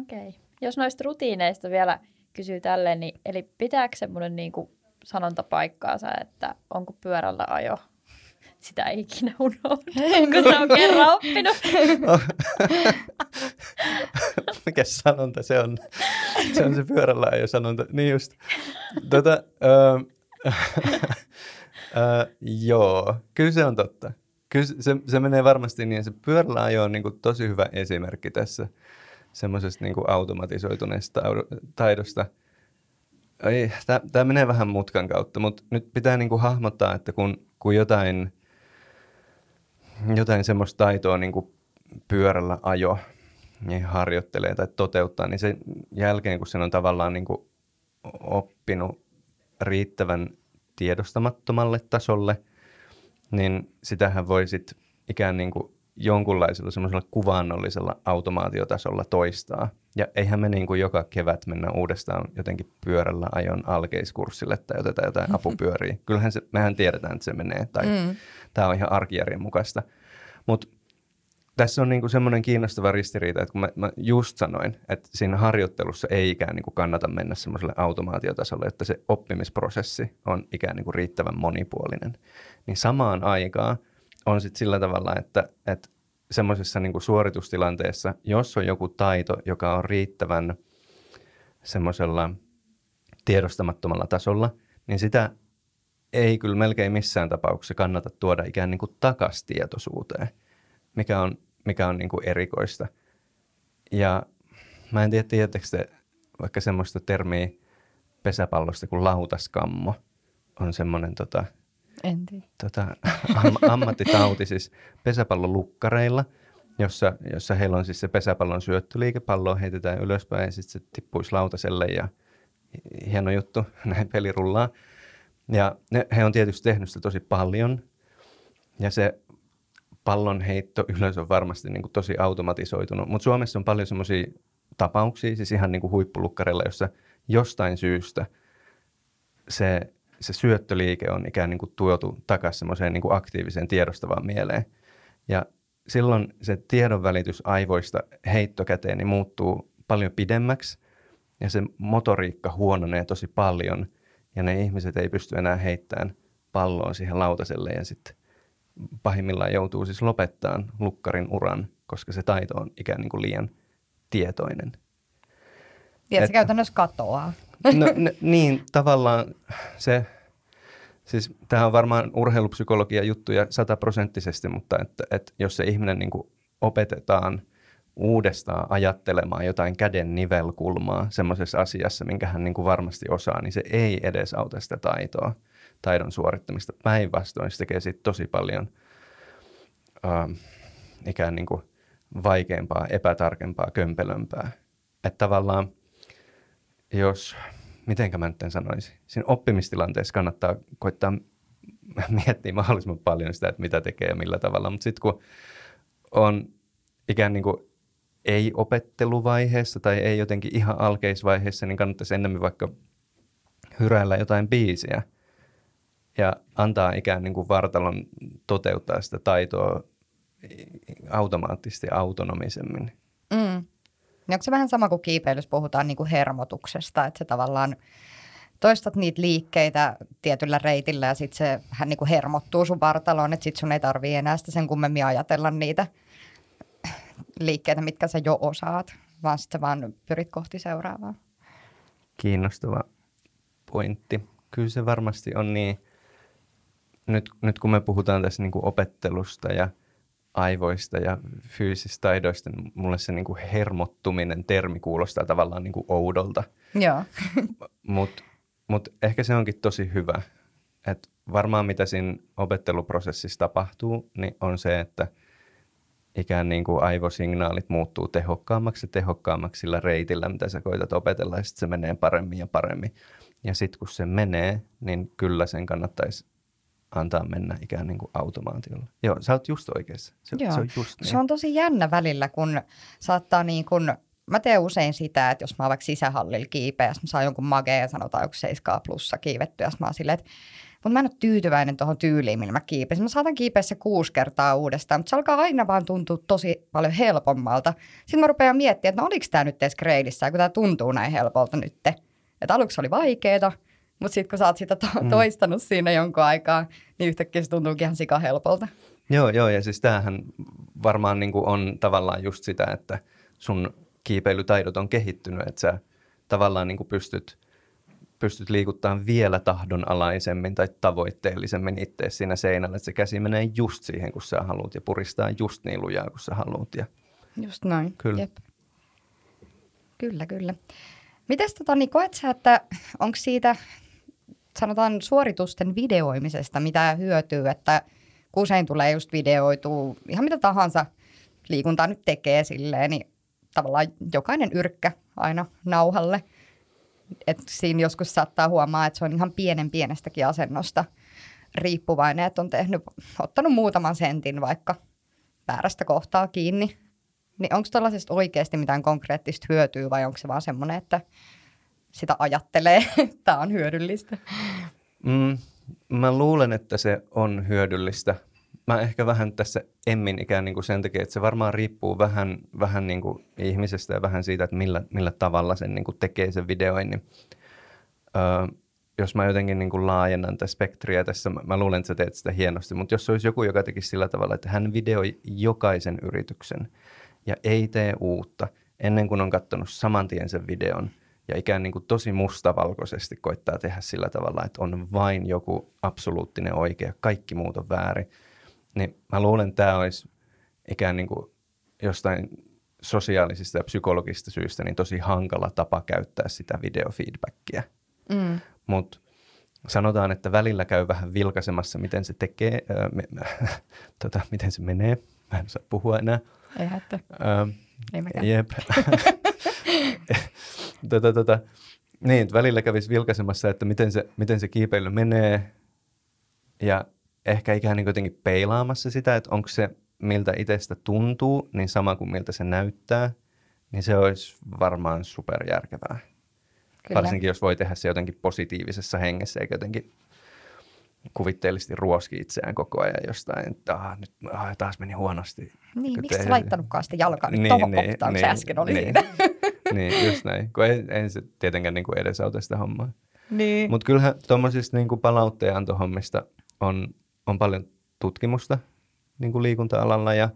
Okei. Jos noista rutiineista vielä kysyy tälleen, niin eli pitääkö semmoinen niinku sanonta paikkaansa, että onko pyörällä ajo <laughs> sitä ei ikinä unohdu, <laughs> kun se on kerran oppinut. <laughs> Mikä sanonta se on? <laughs> Se on se pyörällä ajo sanonta. Niin just. Tota, ö, <laughs> ö, joo, kyllä se on totta. Kyllä se, se menee varmasti niin, se pyörällä ajo on niin kuin tosi hyvä esimerkki tässä semmoisesta niin automatisoituneesta taidosta. Tämä menee vähän mutkan kautta, mutta nyt pitää niin kuin hahmottaa, että kun, kun jotain jotain semmoista taitoa niin kuin pyörällä ajo niin harjoittelee tai toteuttaa, niin sen jälkeen, kun sen on tavallaan niin kuin oppinut riittävän tiedostamattomalle tasolle, niin sitähän voi sitten ikään niin kuin jonkunlaisella semmoisella kuvannollisella automaatiotasolla toistaa. Ja eihän me niin kuin joka kevät mennä uudestaan jotenkin pyörällä ajon alkeiskurssille tai otetaan jotain apupyöriä. <laughs> Kyllähän se, mehän tiedetään, että se menee tai mm. tämä on ihan arkijärjen mukaista. Mutta tässä on niinku semmoinen kiinnostava ristiriita, että kun mä, mä just sanoin, että siinä harjoittelussa ei ikään niinku kannata mennä semmoiselle automaatiotasolle, että se oppimisprosessi on ikään niinku riittävän monipuolinen, niin samaan aikaan on sitten sillä tavalla, että, että semmoisessa niinku suoritustilanteessa, jos on joku taito, joka on riittävän semmoisella tiedostamattomalla tasolla, niin sitä ei kyllä melkein missään tapauksessa kannata tuoda ikään niin kuin takaisin tietoisuuteen, mikä on, mikä on niin kuin erikoista. Ja mä en tiedä, tiedättekö te vaikka semmoista termiä pesäpallosta kuin lautaskammo on semmoinen tota. Tota, am, ammattitauti siis pesäpallolukkareilla, jossa, jossa heillä on siis se pesäpallon syöttöliike, palloa heitetään ylöspäin ja sitten se tippuisi lautaselle ja hieno juttu, <laughs> näin peli rullaa. Ja ne, he on tietysti tehnyt sitä tosi paljon. Ja se pallon heitto <laughs> ylös on varmasti niin kuin tosi automatisoitunut. Mutta Suomessa on paljon semmoisia tapauksia, siis ihan niin kuin huippulukkarilla, jossa jostain syystä se, se syöttöliike on ikään niin kuin tuotu takaisin semmoiseen niin aktiiviseen tiedostavaan mieleen. Ja silloin se tiedonvälitys aivoista heittokäteen niin muuttuu paljon pidemmäksi ja se motoriikka huononee tosi paljon ja ne ihmiset ei pysty enää heittämään palloa siihen lautaselle ja sitten pahimmillaan joutuu siis lopettamaan lukkarin uran, koska se taito on ikään niin kuin liian tietoinen. Ja se käytännössä katoaa. No, n- niin, tavallaan se, siis tämä on varmaan urheilupsykologia juttuja sataprosenttisesti, mutta että, että jos se ihminen niin kuin opetetaan uudestaan ajattelemaan jotain käden nivelkulmaa semmoisessa asiassa, minkä hän niin kuin varmasti osaa, niin se ei edes auta sitä taitoa, taidon suorittamista. Päinvastoin se tekee siitä tosi paljon äh, ikään niin kuin vaikeampaa, epätarkempaa, kömpelömpää. Että tavallaan jos, mitenkä mä nyt sanoisin, siinä oppimistilanteessa kannattaa koittaa miettiä mahdollisimman paljon sitä, että mitä tekee ja millä tavalla. Mutta sitten kun on ikään niin kuin ei-opetteluvaiheessa tai ei jotenkin ihan alkeisvaiheessa, niin kannattaisi ennemmin vaikka hyräillä jotain biisiä ja antaa ikään niin kuin vartalon toteuttaa sitä taitoa automaattisesti autonomisemmin. Mm. Niin onko se vähän sama kuin kiipeilyssä puhutaan niin kuin hermotuksesta, että se tavallaan toistat niitä liikkeitä tietyllä reitillä ja sitten se hän niin kuin hermottuu sun vartaloon, että sitten sun ei tarvii enää sitä sen kummemmin ajatella niitä liikkeitä, mitkä sä jo osaat, vaan sitten vaan pyrit kohti seuraavaa. Kiinnostava pointti. Kyllä se varmasti on niin, nyt, nyt kun me puhutaan tässä niin kuin opettelusta ja – aivoista ja fyysisistä taidoista, niin mulle se niin kuin hermottuminen termi kuulostaa tavallaan niin kuin oudolta. Joo. <laughs> Mutta mut ehkä se onkin tosi hyvä. Et varmaan mitä siinä opetteluprosessissa tapahtuu, niin on se, että ikään niin kuin aivosignaalit muuttuu tehokkaammaksi ja tehokkaammaksi sillä reitillä, mitä sä koitat opetella, ja sitten se menee paremmin ja paremmin. Ja sitten kun se menee, niin kyllä sen kannattaisi antaa mennä ikään niin kuin automaatiolla. Joo, sä oot just oikeassa. Se, Joo. se on just niin. Se on tosi jännä välillä, kun saattaa niin kuin, mä teen usein sitä, että jos mä oon vaikka sisähallilla kiipeä, mä saan jonkun mageen ja sanotaan joku 7 plussa kiivetty, ja mä oon silleen, että mutta mä en ole tyytyväinen tuohon tyyliin, millä mä kiipesin. Mä saatan kiipeä se kuusi kertaa uudestaan, mutta se alkaa aina vaan tuntua tosi paljon helpommalta. Sitten mä rupean miettimään, että no oliko tämä nyt edes greidissä, kun tämä tuntuu näin helpolta nyt. Että aluksi oli vaikeeta, mutta sitten kun sä oot sitä to- mm. toistanut siinä jonkun aikaa, niin yhtäkkiä se tuntuukin ihan sika helpolta. Joo, joo, ja siis tämähän varmaan niin kuin on tavallaan just sitä, että sun kiipeilytaidot on kehittynyt, että sä tavallaan niin kuin pystyt, pystyt liikuttamaan vielä tahdonalaisemmin tai tavoitteellisemmin itse siinä seinällä, että se käsi menee just siihen, kun sä haluat ja puristaa just niin lujaa, kun sä haluat. Ja... Just noin. Kyllä. Jep. Kyllä, kyllä. Mites tota, niin koet sä, että onko siitä sanotaan suoritusten videoimisesta mitä hyötyy, että usein tulee just videoituu ihan mitä tahansa liikuntaa nyt tekee silleen, niin tavallaan jokainen yrkkä aina nauhalle. Et siinä joskus saattaa huomaa, että se on ihan pienen pienestäkin asennosta riippuvainen, että on tehnyt, ottanut muutaman sentin vaikka väärästä kohtaa kiinni. Niin onko tällaisesta oikeasti mitään konkreettista hyötyä vai onko se vaan semmoinen, että sitä ajattelee, <laughs> tämä on hyödyllistä? Mm, mä luulen, että se on hyödyllistä. Mä ehkä vähän tässä emmin ikään niin kuin sen takia, että se varmaan riippuu vähän, vähän niin kuin ihmisestä ja vähän siitä, että millä, millä tavalla sen niin kuin tekee sen videoinnin. Öö, jos mä jotenkin niin kuin laajennan tätä spektriä tässä, mä, mä luulen, että sä teet sitä hienosti, mutta jos olisi joku, joka tekisi sillä tavalla, että hän videoi jokaisen yrityksen ja ei tee uutta ennen kuin on katsonut saman tien sen videon – ja ikään niin kuin tosi mustavalkoisesti koittaa tehdä sillä tavalla, että on vain joku absoluuttinen oikea, kaikki muut on väärin, niin mä luulen, että tämä olisi ikään niin kuin jostain sosiaalisista ja psykologisista syistä niin tosi hankala tapa käyttää sitä videofeedbackia. Mm. Mutta sanotaan, että välillä käy vähän vilkaisemassa, miten se tekee, äh, me, <laughs> tota, miten se menee. Mä en osaa puhua enää. Ei hättä. Ähm, Ei mekään. Jep. <laughs> tota, tota, niin, että välillä kävisi vilkaisemassa, että miten se, miten se kiipeily menee ja ehkä ikään niin jotenkin peilaamassa sitä, että onko se miltä itsestä tuntuu, niin sama kuin miltä se näyttää. niin se olisi varmaan superjärkevää. Kyllä. Varsinkin jos voi tehdä se jotenkin positiivisessa hengessä, eikä jotenkin kuvitteellisesti ruoski itseään koko ajan jostain, että ah, nyt ah, taas meni huonosti. Niin, Kun miksi te- sä laittanutkaan sitä jalkaa nyt Niin, tohon niin, kohtaan, niin, se äsken oli niin. siinä? <laughs> niin, just näin. Kun ei, ei se tietenkään niin kuin edesauta sitä hommaa. niin. Mutta kyllähän tuommoisista niin kuin palautteenantohommista on, on paljon tutkimusta niin kuin liikunta-alalla ja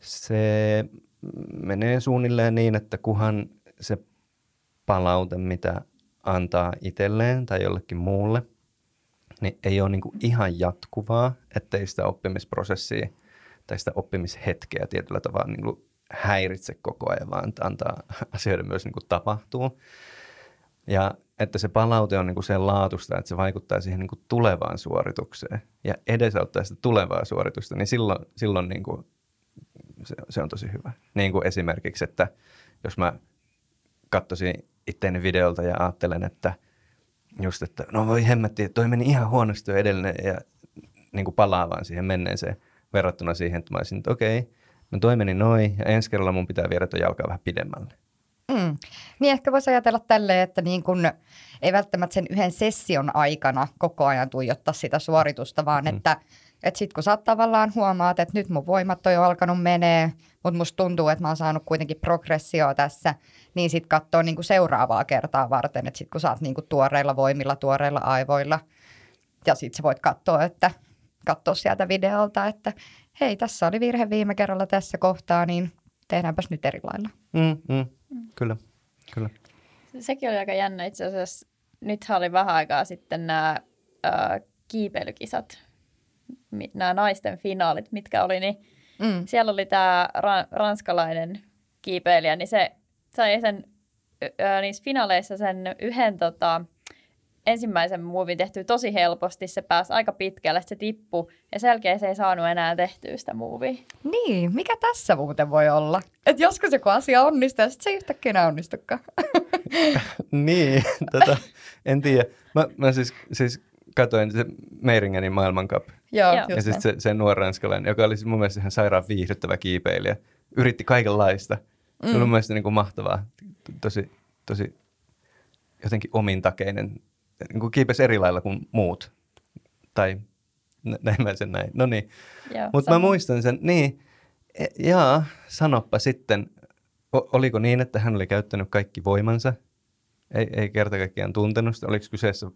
se menee suunnilleen niin, että kuhan se palaute, mitä antaa itselleen tai jollekin muulle, niin ei ole niin kuin ihan jatkuvaa, ettei sitä oppimisprosessia tai sitä oppimishetkeä tietyllä tavalla niin kuin häiritse koko ajan, vaan antaa <laughs> asioiden myös niin kuin tapahtua. Ja että se palaute on niin kuin sen laatusta, että se vaikuttaa siihen niin kuin tulevaan suoritukseen ja edesauttaa sitä tulevaa suoritusta, niin silloin, silloin niin kuin se, se on tosi hyvä. Niin kuin esimerkiksi, että jos mä katsoisin itteeni videolta ja ajattelen, että just, että no voi hemmetti, että toi meni ihan huonosti jo edellinen ja niin kuin palaa vaan siihen menneeseen verrattuna siihen, että mä olisin, että okei, no toi meni noin ja ensi kerralla mun pitää viedä toi jalkaa vähän pidemmälle. Mm. Niin ehkä voisi ajatella tälleen, että niin kun ei välttämättä sen yhden session aikana koko ajan tuijottaa sitä suoritusta, vaan mm. että, että sitten kun sä tavallaan huomaat, että nyt mun voimat on jo alkanut menee, mutta musta tuntuu, että mä oon saanut kuitenkin progressioa tässä, niin sitten katsoo niin kuin seuraavaa kertaa varten, että sitten kun sä oot niin kuin tuoreilla voimilla, tuoreilla aivoilla, ja sitten sä voit katsoa, että katsoa sieltä videolta, että hei, tässä oli virhe viime kerralla tässä kohtaa, niin tehdäänpäs nyt eri lailla. Mm, mm, kyllä, kyllä. Sekin oli aika jännä itse asiassa. Nythän oli vähän aikaa sitten nämä äh, kiipeilykisat, nämä naisten finaalit, mitkä oli, niin Mm. siellä oli tämä ra- ranskalainen kiipeilijä, niin se sai sen ö, ö, niissä finaaleissa sen yhden tota, ensimmäisen muuvin tehtyä tosi helposti. Se pääsi aika pitkälle, se tippui ja sen jälkeen se ei saanut enää tehtyä sitä muuvia. Niin, mikä tässä muuten voi olla? Että joskus joku asia onnistuu ja sitten se ei yhtäkkiä enää onnistukaan. <laughs> Niin, tota, en tiedä. Mä, mä siis, siis katsoin se Meiringenin maailmankap Joo, Joo. ja sitten se, se nuori ranskalainen, joka oli siis mun mielestä ihan sairaan viihdyttävä kiipeilijä. Yritti kaikenlaista. Se oli mun mielestä niin kuin mahtavaa. Tosi, tosi jotenkin omintakeinen. Niin kuin kiipesi eri lailla kuin muut. Tai nä- näin mä sen näin. No niin. Mutta mä muistan sen, niin, e, jaa, sanoppa sitten, o, oliko niin, että hän oli käyttänyt kaikki voimansa, ei, ei kerta kaikkiaan tuntenut sitä, oliko kyseessä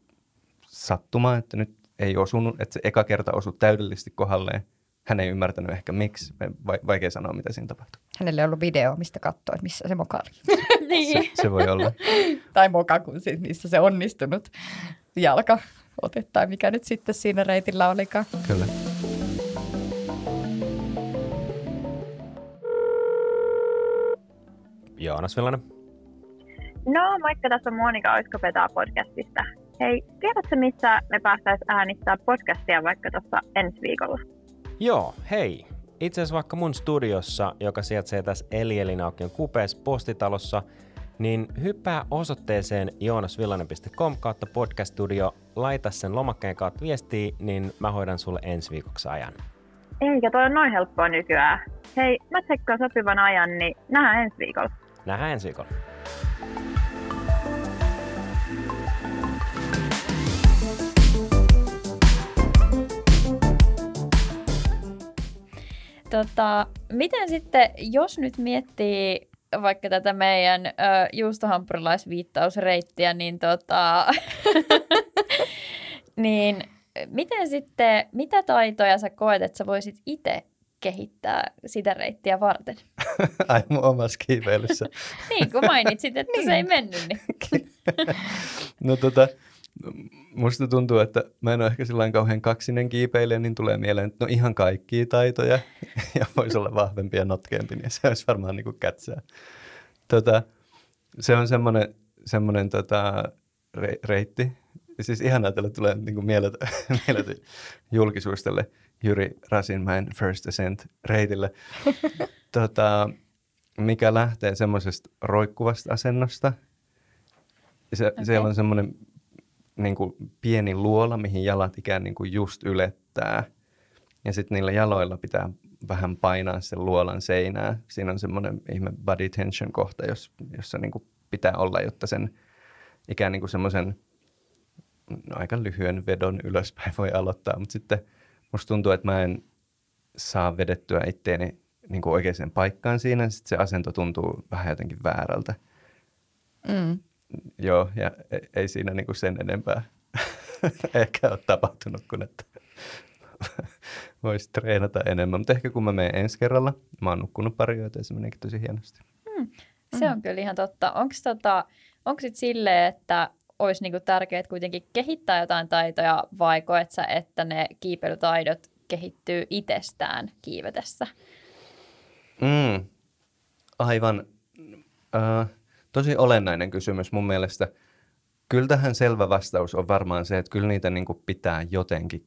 sattuma, että nyt ei osunut, että se eka kerta osui täydellisesti kohdalleen, hän ei ymmärtänyt ehkä miksi, Va- vaikea sanoa mitä siinä tapahtui. Hänelle ei ollut video, mistä katsoi, että missä se moka oli. <laughs> Se, niin. se voi olla. tai moka, kun siis missä se onnistunut jalka ote tai mikä nyt sitten siinä reitillä olikaan. Kyllä. Joonas Villanen. No, moikka, tässä on Monika Oisko Petaa podcastista. Hei, tiedätkö missä me päästäisiin äänittää podcastia vaikka tuossa ensi viikolla? Joo, hei. Itse asiassa vaikka mun studiossa, joka sijaitsee tässä Eli Elinaukion kupeessa postitalossa, niin hyppää osoitteeseen joonasvillanen.com kautta podcast studio, laita sen lomakkeen kautta viestiä, niin mä hoidan sulle ensi viikoksi ajan. Eikä toi on noin helppoa nykyään. Hei, mä tsekkaan sopivan ajan, niin nähdään ensi viikolla. Nähdään ensi viikolla. Tota, miten sitten, jos nyt miettii vaikka tätä meidän ö, juustohampurilaisviittausreittiä, niin, tota, <laughs> niin miten sitten, mitä taitoja sä koet, että sä voisit itse kehittää sitä reittiä varten? <laughs> Ai mun omassa kiipeilyssä. <laughs> Niin, kun mainitsit, että se ei mennyt, niin No tota, musta tuntuu, että mä en ole ehkä sellainen kauhean kaksinen kiipeilijä, niin tulee mieleen, että no ihan kaikkia taitoja <laughs> ja voisi olla vahvempi ja notkeampi, niin se olisi varmaan niin kuin kätsää. Tota, se on semmoinen, semmoinen tota, re, reitti. Siis ihan että tulee niin kuin mieletön, <laughs> mieletön julkisuus tälle Jyri Rasinmäen First Ascent reitille, <laughs> tota, mikä lähtee semmoisesta roikkuvasta asennosta. Se, okay. Siellä on semmoinen niin kuin pieni luola, mihin jalat ikään niin kuin just ylettää. Ja sitten niillä jaloilla pitää vähän painaa sen luolan seinää. Siinä on semmoinen ihme body tension kohta, jos, jossa niin kuin pitää olla, jotta sen ikään niin kuin semmoisen no, aika lyhyen vedon ylöspäin voi aloittaa. Mutta sitten musta tuntuu, että mä en saa vedettyä itteeni niin kuin oikeaan paikkaan siinä. Sitten se asento tuntuu vähän jotenkin väärältä. Mm. Joo, ja ei, ei siinä niin kuin sen enempää <laughs> ehkä ole tapahtunut kuin, että <laughs> voisi treenata enemmän. Mutta ehkä kun mä menen ensi kerralla, mä oon nukkunut pari yötä ja se meneekin tosi hienosti. Se Mm. on kyllä ihan totta. Onko tota, onko sit silleen, että olisi niinku tärkeää kuitenkin kehittää jotain taitoja vai koet sä, että ne kiipeilytaidot kehittyy itsestään kiivetessä? Mm. Aivan. Äh, tosi olennainen kysymys mun mielestä. Kyllä tähän selvä vastaus on varmaan se, että kyllä niitä niin kuin pitää jotenkin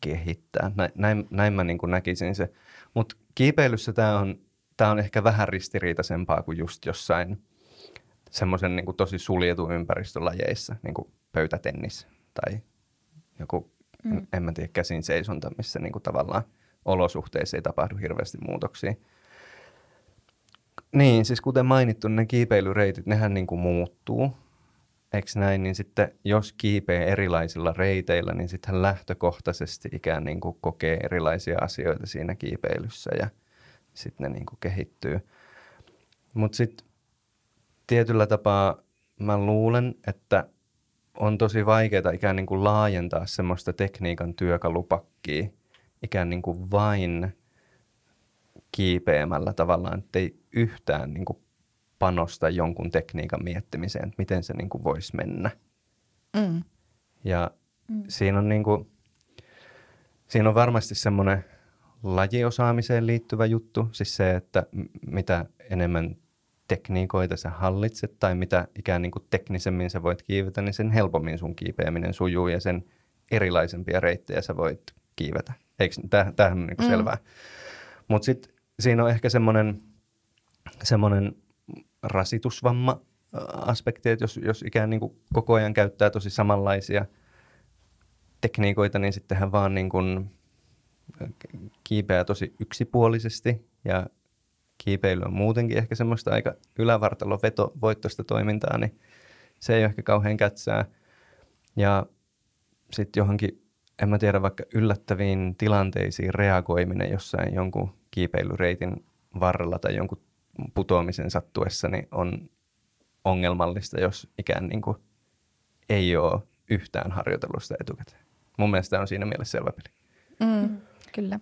kehittää. Näin, näin, näin mä niin kuin näkisin se. Mutta kiipeilyssä tämä on, tää on ehkä vähän ristiriitaisempaa kuin just jossain semmoisen niin tosi suljetun ympäristölajeissa, niin kuin pöytätennis tai joku, mm. en, en mä tiedä, käsin seisonta, missä niin kuin tavallaan olosuhteissa ei tapahdu hirveästi muutoksia. Niin, siis kuten mainittu, ne kiipeilyreitit, nehän niin kuin muuttuu. Eikö näin? Niin sitten jos kiipee erilaisilla reiteillä, niin sitten lähtökohtaisesti ikään niin kuin kokee erilaisia asioita siinä kiipeilyssä ja sitten ne niin kuin kehittyy. Mutta sitten tietyllä tapaa mä luulen, että on tosi vaikeaa ikään niin kuin laajentaa semmoista tekniikan työkalupakkia ikään niin kuin vain kiipeämällä tavallaan, että ei yhtään niin kuin panosta jonkun tekniikan miettimiseen, että miten se niin kuin voisi mennä. Mm. Ja mm. siinä, on niin kuin, siinä on varmasti semmoinen lajiosaamiseen liittyvä juttu, siis se, että mitä enemmän tekniikoita sä hallitset tai mitä ikään niin kuin teknisemmin sä voit kiivetä, niin sen helpommin sun kiipeäminen sujuu ja sen erilaisempia reittejä sä voit kiivetä. Eikö, tämähän on niin kuin Mm. selvää. Mutta sitten siinä on ehkä semmoinen, semmoinen rasitusvamma aspekti, että jos, jos ikään niin kuin koko ajan käyttää tosi samanlaisia tekniikoita, niin sittenhän vaan niin kuin kiipeää tosi yksipuolisesti ja kiipeily on muutenkin ehkä semmoista aika ylävartalovetovoittoista toimintaa, niin se ei ole ehkä kauhean kätsää. Ja sitten johonkin, en mä tiedä, vaikka yllättäviin tilanteisiin reagoiminen jossain jonkun kiipeilyreitin varrella tai jonkun putoamisen sattuessa, niin on ongelmallista, jos ikään niin kuin ei ole yhtään harjoitellut sitä etukäteen. Mun mielestä on siinä mielessä selvä peli. Mm. Kyllä.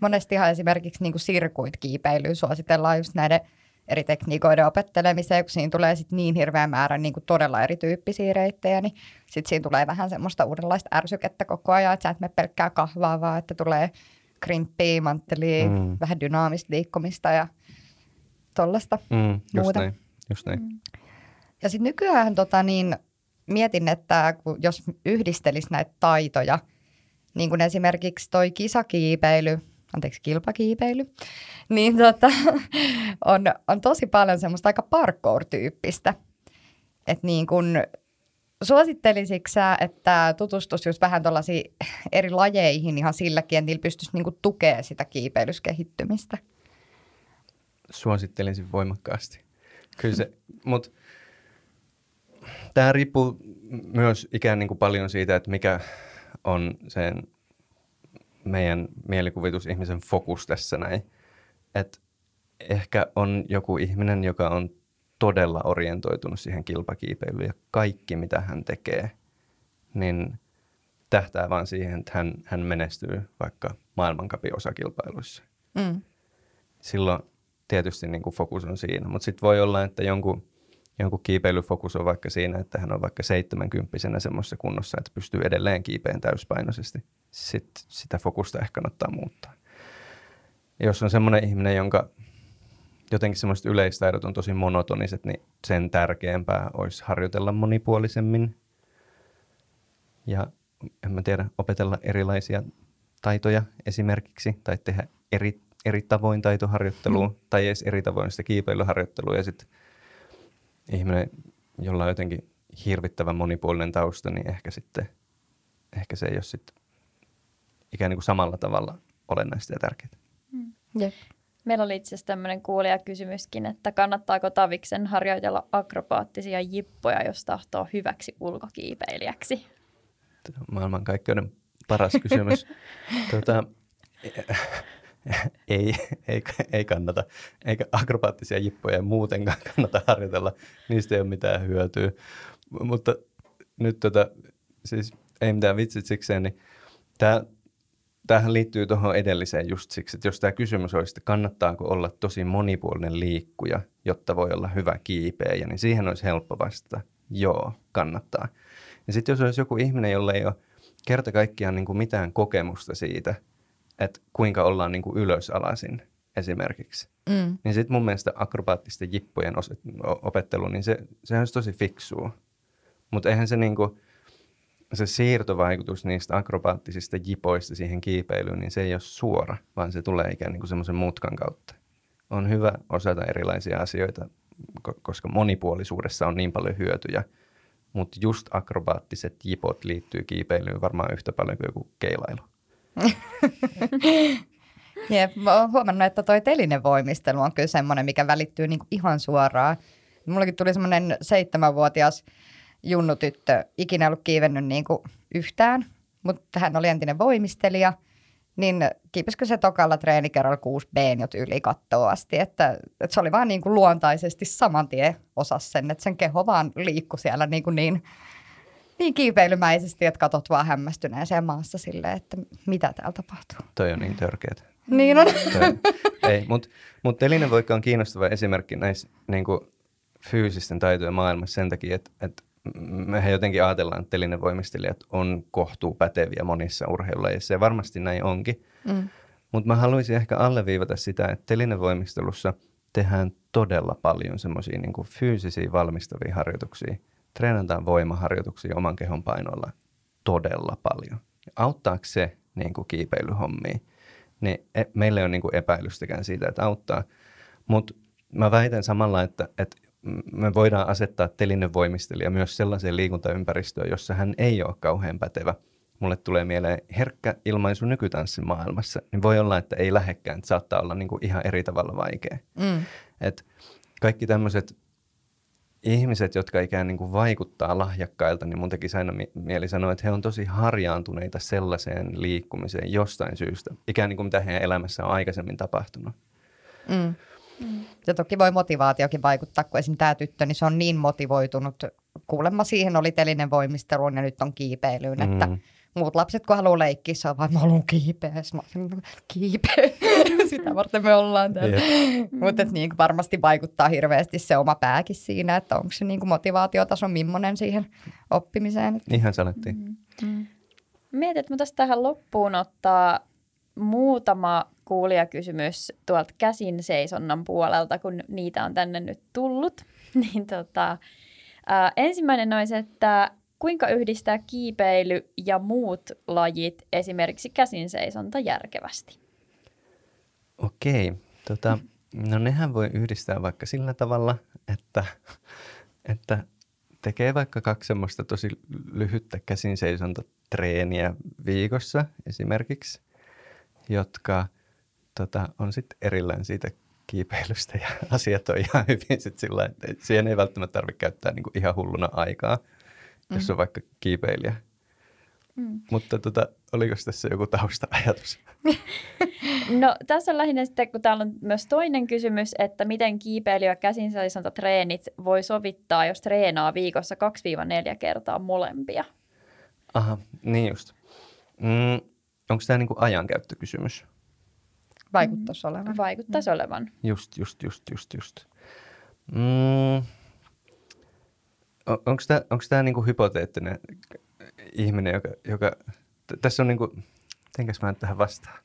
Monestihan esimerkiksi niin sirkuit-kiipeilyä suositellaan just näiden eri tekniikoiden opettelemiseen, kun siinä tulee sit niin hirveä määrä niin kuin todella erityyppisiä reittejä, niin sitten siinä tulee vähän semmoista uudenlaista ärsykettä koko ajan, että sä et mene pelkkää kahvaa, vaan että tulee krimppiä, manttelia, Mm. vähän dynaamista liikkumista ja tollasta. Mm, just Muuta. näin. Just näin. Mm. Ja sitten nykyään tota, niin, mietin, että jos yhdistelisi näitä taitoja, niin kuin esimerkiksi toi kisakiipeily, anteeksi kilpakiipeily, niin tota, on, on tosi paljon semmoista aika parkour-tyyppistä. Että niin kun, suosittelisitko sä, että tutustus just vähän tuollaisiin eri lajeihin ihan silläkin, että niillä pystyisi niinku tukemaan sitä kiipeilyskehittymistä? Suosittelisin voimakkaasti. Kyllä se, mutta tämä riippuu myös ikään niin kuin paljon siitä, että mikä on sen meidän mielikuvitus ihmisen fokus tässä näin. Et ehkä on joku ihminen, joka on todella orientoitunut siihen kilpakiipeilyyn ja kaikki mitä hän tekee, niin tähtää vaan siihen, että hän, hän menestyy vaikka maailmankapin osakilpailuissa. Mm. Silloin tietysti niin kuin fokus on siinä, mutta sitten voi olla, että jonkun, jonkun kiipeilyfokus on vaikka siinä, että hän on vaikka 70 semmoisessa kunnossa, että pystyy edelleen kiipeen täyspainoisesti. Sitten sitä fokusta ehkä kannattaa muuttaa. Ja jos on semmoinen ihminen, jonka jotenkin semmoiset yleistaidot on tosi monotoniset, niin sen tärkeämpää olisi harjoitella monipuolisemmin ja en mä tiedä, opetella erilaisia taitoja esimerkiksi tai tehdä eri, eri tavoin taitoharjoittelua mm. tai edes eri tavoin sitä kiipeilyharjoittelua ja sitten ihminen, jolla on jotenkin hirvittävän monipuolinen tausta, niin ehkä sitten ehkä se ei ole sitten ikään kuin samalla tavalla olennaista ja tärkeää. Mm. Jep. Meillä oli itse asiassa tämmöinen kuulijakysymyskin, että kannattaako Taviksen harjoitella akrobaattisia jippoja, jos tahtoo hyväksi ulkokiipeilijäksi? Maailmankaikkeuden paras kysymys. <laughs> tuota, <laughs> ei, ei, ei kannata. Eikä akrobaattisia jippoja muutenkaan kannata harjoitella. Niistä ei ole mitään hyötyä. Mutta nyt tota, siis ei mitään vitsit sikseen, niin tämä, tämähän liittyy tuohon edelliseen just siksi, että jos tämä kysymys olisi, että kannattaako olla tosi monipuolinen liikkuja, jotta voi olla hyvä kiipeäjä, niin siihen olisi helppo vastata. Joo, kannattaa. Ja sitten jos olisi joku ihminen, jolla ei ole kerta kaikkiaan niin kuin mitään kokemusta siitä, että kuinka ollaan niin kuin ylösalasin esimerkiksi, Mm. niin sitten mun mielestä akrobaattisten o- opettelu, niin se, se olisi tosi fiksua. Mutta eihän se niinku, se siirtovaikutus niistä akrobaattisista jipoista siihen kiipeilyyn, niin se ei ole suora, vaan se tulee ikään niin kuin semmoisen mutkan kautta. On hyvä osata erilaisia asioita, ko- koska monipuolisuudessa on niin paljon hyötyjä, mutta just akrobaattiset jipot liittyy kiipeilyyn varmaan yhtä paljon kuin joku keilailu. <laughs> Jep, mä oon huomannut, että toi telinevoimistelu on kyllä semmoinen, mikä välittyy niinku ihan suoraan. Mullakin tuli semmoinen seitsemänvuotias junnutyttö, ikinä ollut kiivennyt niinku yhtään, mutta hän oli entinen voimistelija, niin kiipesikö se tokalla treenikerralla 6 b jot yli kattoa asti, että, että se oli vaan niin kuin luontaisesti saman tien osas sen, että sen keho vaan liikkui siellä niin, kuin niin, niin kiipeilymäisesti, että katot vaan hämmästyneeseen maassa silleen, että mitä täällä tapahtuu. Toi on niin törkeätä. Niin on. Toi- ei, mutta mut telinevoikka on kiinnostava esimerkki näissä niin fyysisten taitojen maailmassa sen takia, että, että mehän jotenkin ajatellaan, että telinevoimistelijat on kohtuu päteviä monissa urheilulajeissa ja varmasti näin onkin. Mm. Mutta mä haluaisin ehkä alleviivata sitä, että telinevoimistelussa tehdään todella paljon semmoisia niin fyysisiä valmistavia harjoituksia. Treenataan voimaharjoituksia oman kehon painoilla todella paljon. Auttaako se niin kuin kiipeilyhommia? Niin e- meillä ei ole niin kuin epäilystäkään siitä, että auttaa. Mutta mä väitän samalla, että, että me voidaan asettaa telinevoimistelija myös sellaiseen liikuntaympäristöön, jossa hän ei ole kauhean pätevä. Mulle tulee mieleen herkkä ilmaisu nykytanssin maailmassa, niin voi olla, että ei lähekkään, että saattaa olla niin kuin ihan eri tavalla vaikea. Mm. Et kaikki tämmöiset ihmiset, jotka ikään niin kuin vaikuttaa lahjakkailta, niin mun tekisi aina mi- mieli sanoa, että he on tosi harjaantuneita sellaiseen liikkumiseen jostain syystä, ikään niin kuin mitä heidän elämässä on aikaisemmin tapahtunut. Mm. Ja toki voi motivaatiokin vaikuttaa, kun esim. tämä tyttö, niin se on niin motivoitunut. Kuulemma siihen oli telinen voimisteluun ja nyt on kiipeilyyn, mm. että Mm. Muut lapset, kun haluaa leikkiä, se on vaan, mä haluan kiipeä. Mä kiipeä. <laughs> Sitä varten me ollaan täällä. Mutta niin varmasti vaikuttaa hirveästi se oma pääkin siinä, että onko se niin kuin motivaatiotaso millainen siihen oppimiseen. Ihan sanottiin. Mm. Mietin, että mä tästä tähän loppuun ottaa muutama kuulijakysymys tuolta käsin seisonnan puolelta, kun niitä on tänne nyt tullut. <laughs> niin tota, ää, ensimmäinen olisi, että kuinka yhdistää kiipeily ja muut lajit, esimerkiksi käsin seisonta, järkevästi? Okei. Tota, no nehän voi yhdistää vaikka sillä tavalla, että, että tekee vaikka kaksi semmoista tosi lyhyttä käsin treeniä viikossa esimerkiksi, jotka tota, on sitten erillään siitä kiipeilystä ja asiat on ihan hyvin sit sillä että siihen ei välttämättä tarvitse käyttää niinku ihan hulluna aikaa, jos on vaikka kiipeilijä. Mm. Mutta tota, oliko tässä joku tausta-ajatus? <laughs> No tässä on lähinnä sitten, kun täällä on myös toinen kysymys, että miten kiipeily ja käsin treenit voi sovittaa, jos treenaa viikossa 2-4 kertaa molempia. Aha, niin just. Mm, onko tämä niinku ajankäyttökysymys? Vaikuttaisi olevan. Vaikuttaisi olevan. Just, just, just, just, just. Mm. Onko tämä niinku hypoteettinen ihminen, joka, joka t- tässä on niinku, mitenkäs mä nyt tähän vastaan?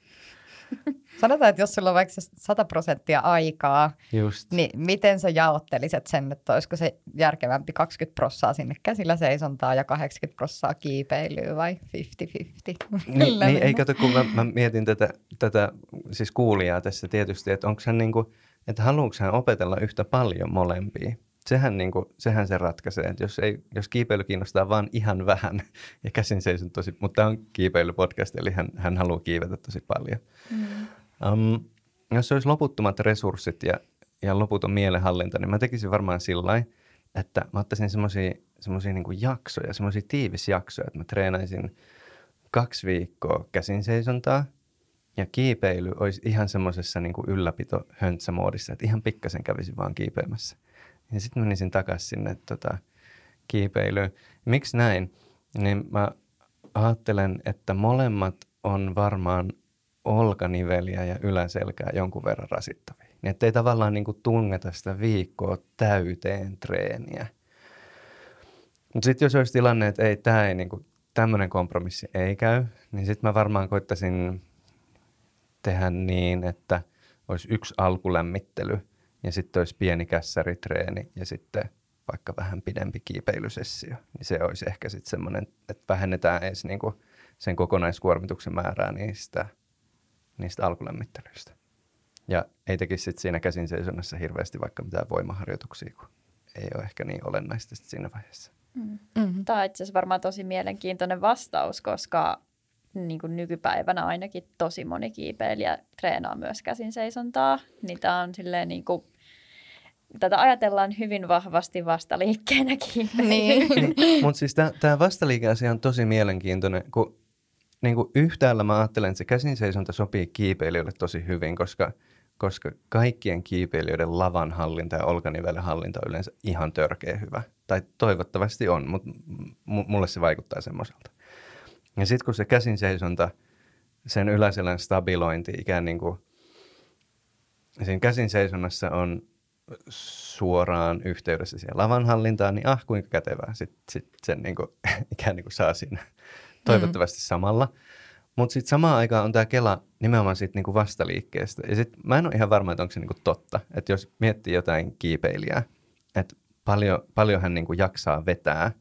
<laughs> Sanotaan, että jos sulla on vaikka se 100 prosenttia aikaa, Just. niin miten sä jaottelisit sen, että olisiko se järkevämpi 20 prossaa sinne käsillä seisontaa ja 80 prossaa kiipeilyä vai 50-50? Niin, niin ei kato, kun mä, mä mietin tätä, tätä siis kuulijaa tässä tietysti, että onko hän niinku, että haluatko hän opetella yhtä paljon molempia? Sehän, niinku, sehän se ratkaisee, että jos, ei, jos kiipeily kiinnostaa vaan ihan vähän <laughs> ja käsin seison tosi, mutta tämä on kiipeilypodcast, eli hän, hän haluaa kiivetä tosi paljon. Mm. Um, jos olisi loputtomat resurssit ja, ja loputon mielenhallinta, niin mä tekisin varmaan sillä että mä ottaisin semmoisia niin jaksoja, semmoisia tiivisjaksoja, että mä treenaisin kaksi viikkoa käsin seisontaa ja kiipeily olisi ihan semmoisessa niin ylläpito höntsämoodissa, että ihan pikkasen kävisin vaan kiipeämässä. Ja sitten menisin takaisin sinne tota, kiipeilyyn. Miksi näin? Niin mä ajattelen, että molemmat on varmaan olkaniveliä ja yläselkää jonkun verran rasittavia. Niin ettei tavallaan niin tungeta sitä viikkoa täyteen treeniä – mutta sitten jos olisi tilanne, että ei, tämä ei, niinku, tämmöinen kompromissi ei käy, niin sitten mä varmaan koittaisin tehdä niin, että olisi yksi alkulämmittely ja sitten olisi pieni kässäritreeni ja sitten vaikka vähän pidempi kiipeilysessio. Niin se olisi ehkä sitten semmoinen, että vähennetään edes niinku sen kokonaiskuormituksen määrää niistä, niistä alkulämmittelyistä. Ja ei tekisi sitten siinä käsin seisonnassa hirveästi vaikka mitään voimaharjoituksia, kun ei ole ehkä niin olennaista siinä vaiheessa. Mm. Mm-hmm. Tämä on itse asiassa varmaan tosi mielenkiintoinen vastaus, koska niin kuin nykypäivänä ainakin tosi moni kiipeilijä treenaa myös käsin seisontaa. Niin tämä on silleen niin kuin, tätä ajatellaan hyvin vahvasti vastaliikkeenä <laughs> Niin. niin. Mutta siis tämä vastaliikeasia on tosi mielenkiintoinen, kun niin kuin yhtäällä mä ajattelen, että se käsin seisonta sopii kiipeilijöille tosi hyvin, koska, koska kaikkien kiipeilijöiden lavan hallinta ja olkanivelen hallinta on yleensä ihan törkeä hyvä tai toivottavasti on, mutta m- mulle se vaikuttaa semmoiselta. Ja sitten kun se käsin seisonta, sen yläselän stabilointi ikään niin kuin, siinä käsin seisonnassa on suoraan yhteydessä siihen lavanhallintaan, niin ah, kuinka kätevää. Sitten sit sen niin kuin, <laughs> ikään niin kuin saa siinä toivottavasti mm. samalla. Mutta sitten samaan aikaan on tämä Kela nimenomaan sit niinku vastaliikkeestä. Ja sitten mä en ole ihan varma, että onko se niinku totta. Että jos miettii jotain kiipeilijää, että paljon, paljon hän niin kuin jaksaa vetää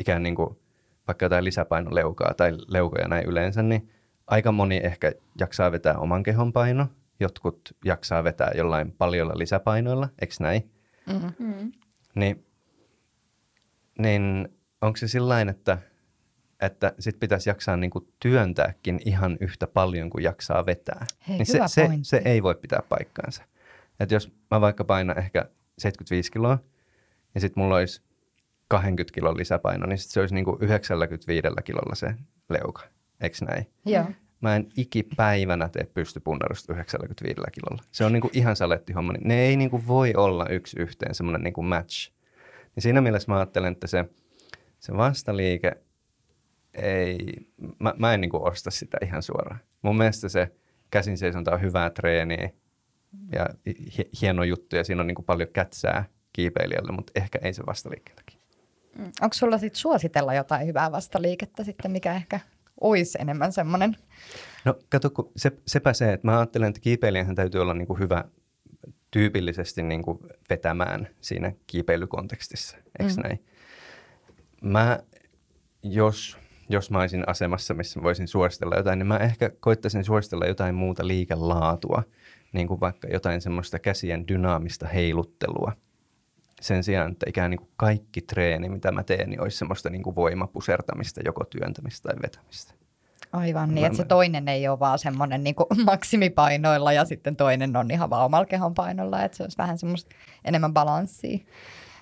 ikään niin kuin vaikka jotain lisäpainoleukaa tai leukoja näin yleensä, niin aika moni ehkä jaksaa vetää oman kehon paino. Jotkut jaksaa vetää jollain paljolla lisäpainoilla, eikö näin? Mm-hmm. Niin, niin onko se sillain, että, että sit pitäisi jaksaa niinku työntääkin ihan yhtä paljon kuin jaksaa vetää? Hei, niin se, se, se ei voi pitää paikkaansa. Että jos mä vaikka painan ehkä 75 kiloa ja sitten mulla olisi 20 kilon lisäpaino, niin sit se olisi niinku 95 kilolla se leuka. Eikö näin? Joo. Mä en ikipäivänä tee pystypunnerusta 95 kilolla. Se on niinku ihan saletti homma. Ne ei niinku voi olla yksi yhteen semmoinen niinku match. Niin siinä mielessä mä ajattelen, että se, se vastaliike ei, mä, mä en niinku osta sitä ihan suoraan. Mun mielestä se käsin seisonta on hyvää treeniä ja hieno juttu ja siinä on niin kuin paljon kätsää kiipeilijälle, mutta ehkä ei se vastaliikkeelläkin. Mm. Onko sulla sitten suositella jotain hyvää vastaliikettä sitten, mikä ehkä olisi enemmän semmoinen? No kato, kun se, sepä se, että mä ajattelen, että kiipeilijän täytyy olla niin kuin hyvä tyypillisesti niin kuin vetämään siinä kiipeilykontekstissa, eikö mm. näin? Mä, jos, jos mä olisin asemassa, missä voisin suositella jotain, niin mä ehkä koittaisin suositella jotain muuta liikelaatua – niin kuin vaikka jotain semmoista käsien dynaamista heiluttelua. Sen sijaan, että ikään niin kuin kaikki treeni, mitä mä teen, niin olisi semmoista niin kuin voimapusertamista, joko työntämistä tai vetämistä. Aivan, niin että se toinen ei ole vaan semmoinen niin <laughs> maksimipainoilla ja sitten toinen on ihan vaan omalla kehon painolla, että se olisi vähän semmoista enemmän balanssia.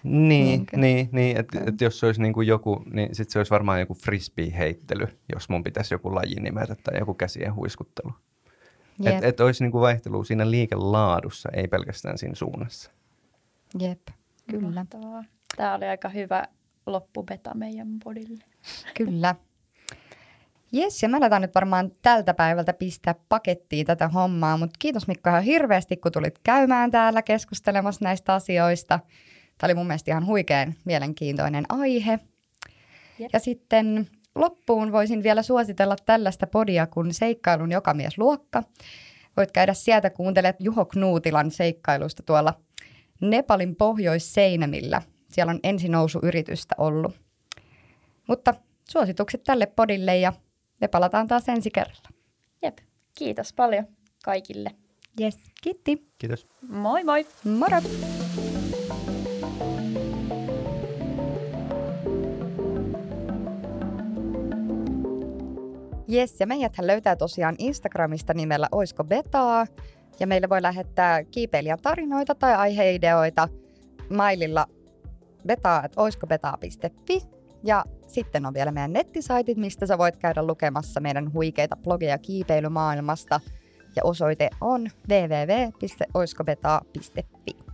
Niin, niin, niin, niin että et jos se olisi niin kuin joku, niin sitten se olisi varmaan joku frisbee-heittely, jos mun pitäisi joku laji nimetä tai joku käsien huiskuttelu. Että et olisi niinku vaihtelu siinä liikelaadussa, ei pelkästään siinä suunnassa. Jep, kyllä. Mahtavaa. Tämä oli aika hyvä loppupeta meidän podille. Kyllä. Jes, ja me aletaan nyt varmaan tältä päivältä pistää pakettiin tätä hommaa, mutta kiitos Mikko ihan hirveästi, kun tulit käymään täällä keskustelemassa näistä asioista. Tämä oli mun mielestä ihan huikean mielenkiintoinen aihe. Jep. Ja sitten loppuun voisin vielä suositella tällaista podia kuin Seikkailun jokamies luokka. Voit käydä sieltä kuuntelet Juho Knuutilan seikkailusta tuolla Nepalin pohjoisseinämillä. Siellä on ensinousuyritystä ollut. Mutta suositukset tälle podille ja me palataan taas ensi kerralla. Jep, kiitos paljon kaikille. Yes, kiitti. Kiitos. Moi moi. Moro. Yes, ja meidäthän löytää tosiaan Instagramista nimellä Oisko Betaa, ja meille voi lähettää kiipeilijän tarinoita tai aiheideoita maililla betaa.oiskobetaa.fi, ja sitten on vielä meidän nettisaitit, mistä sä voit käydä lukemassa meidän huikeita blogeja kiipeilymaailmasta, ja osoite on www.oiskobetaa.fi.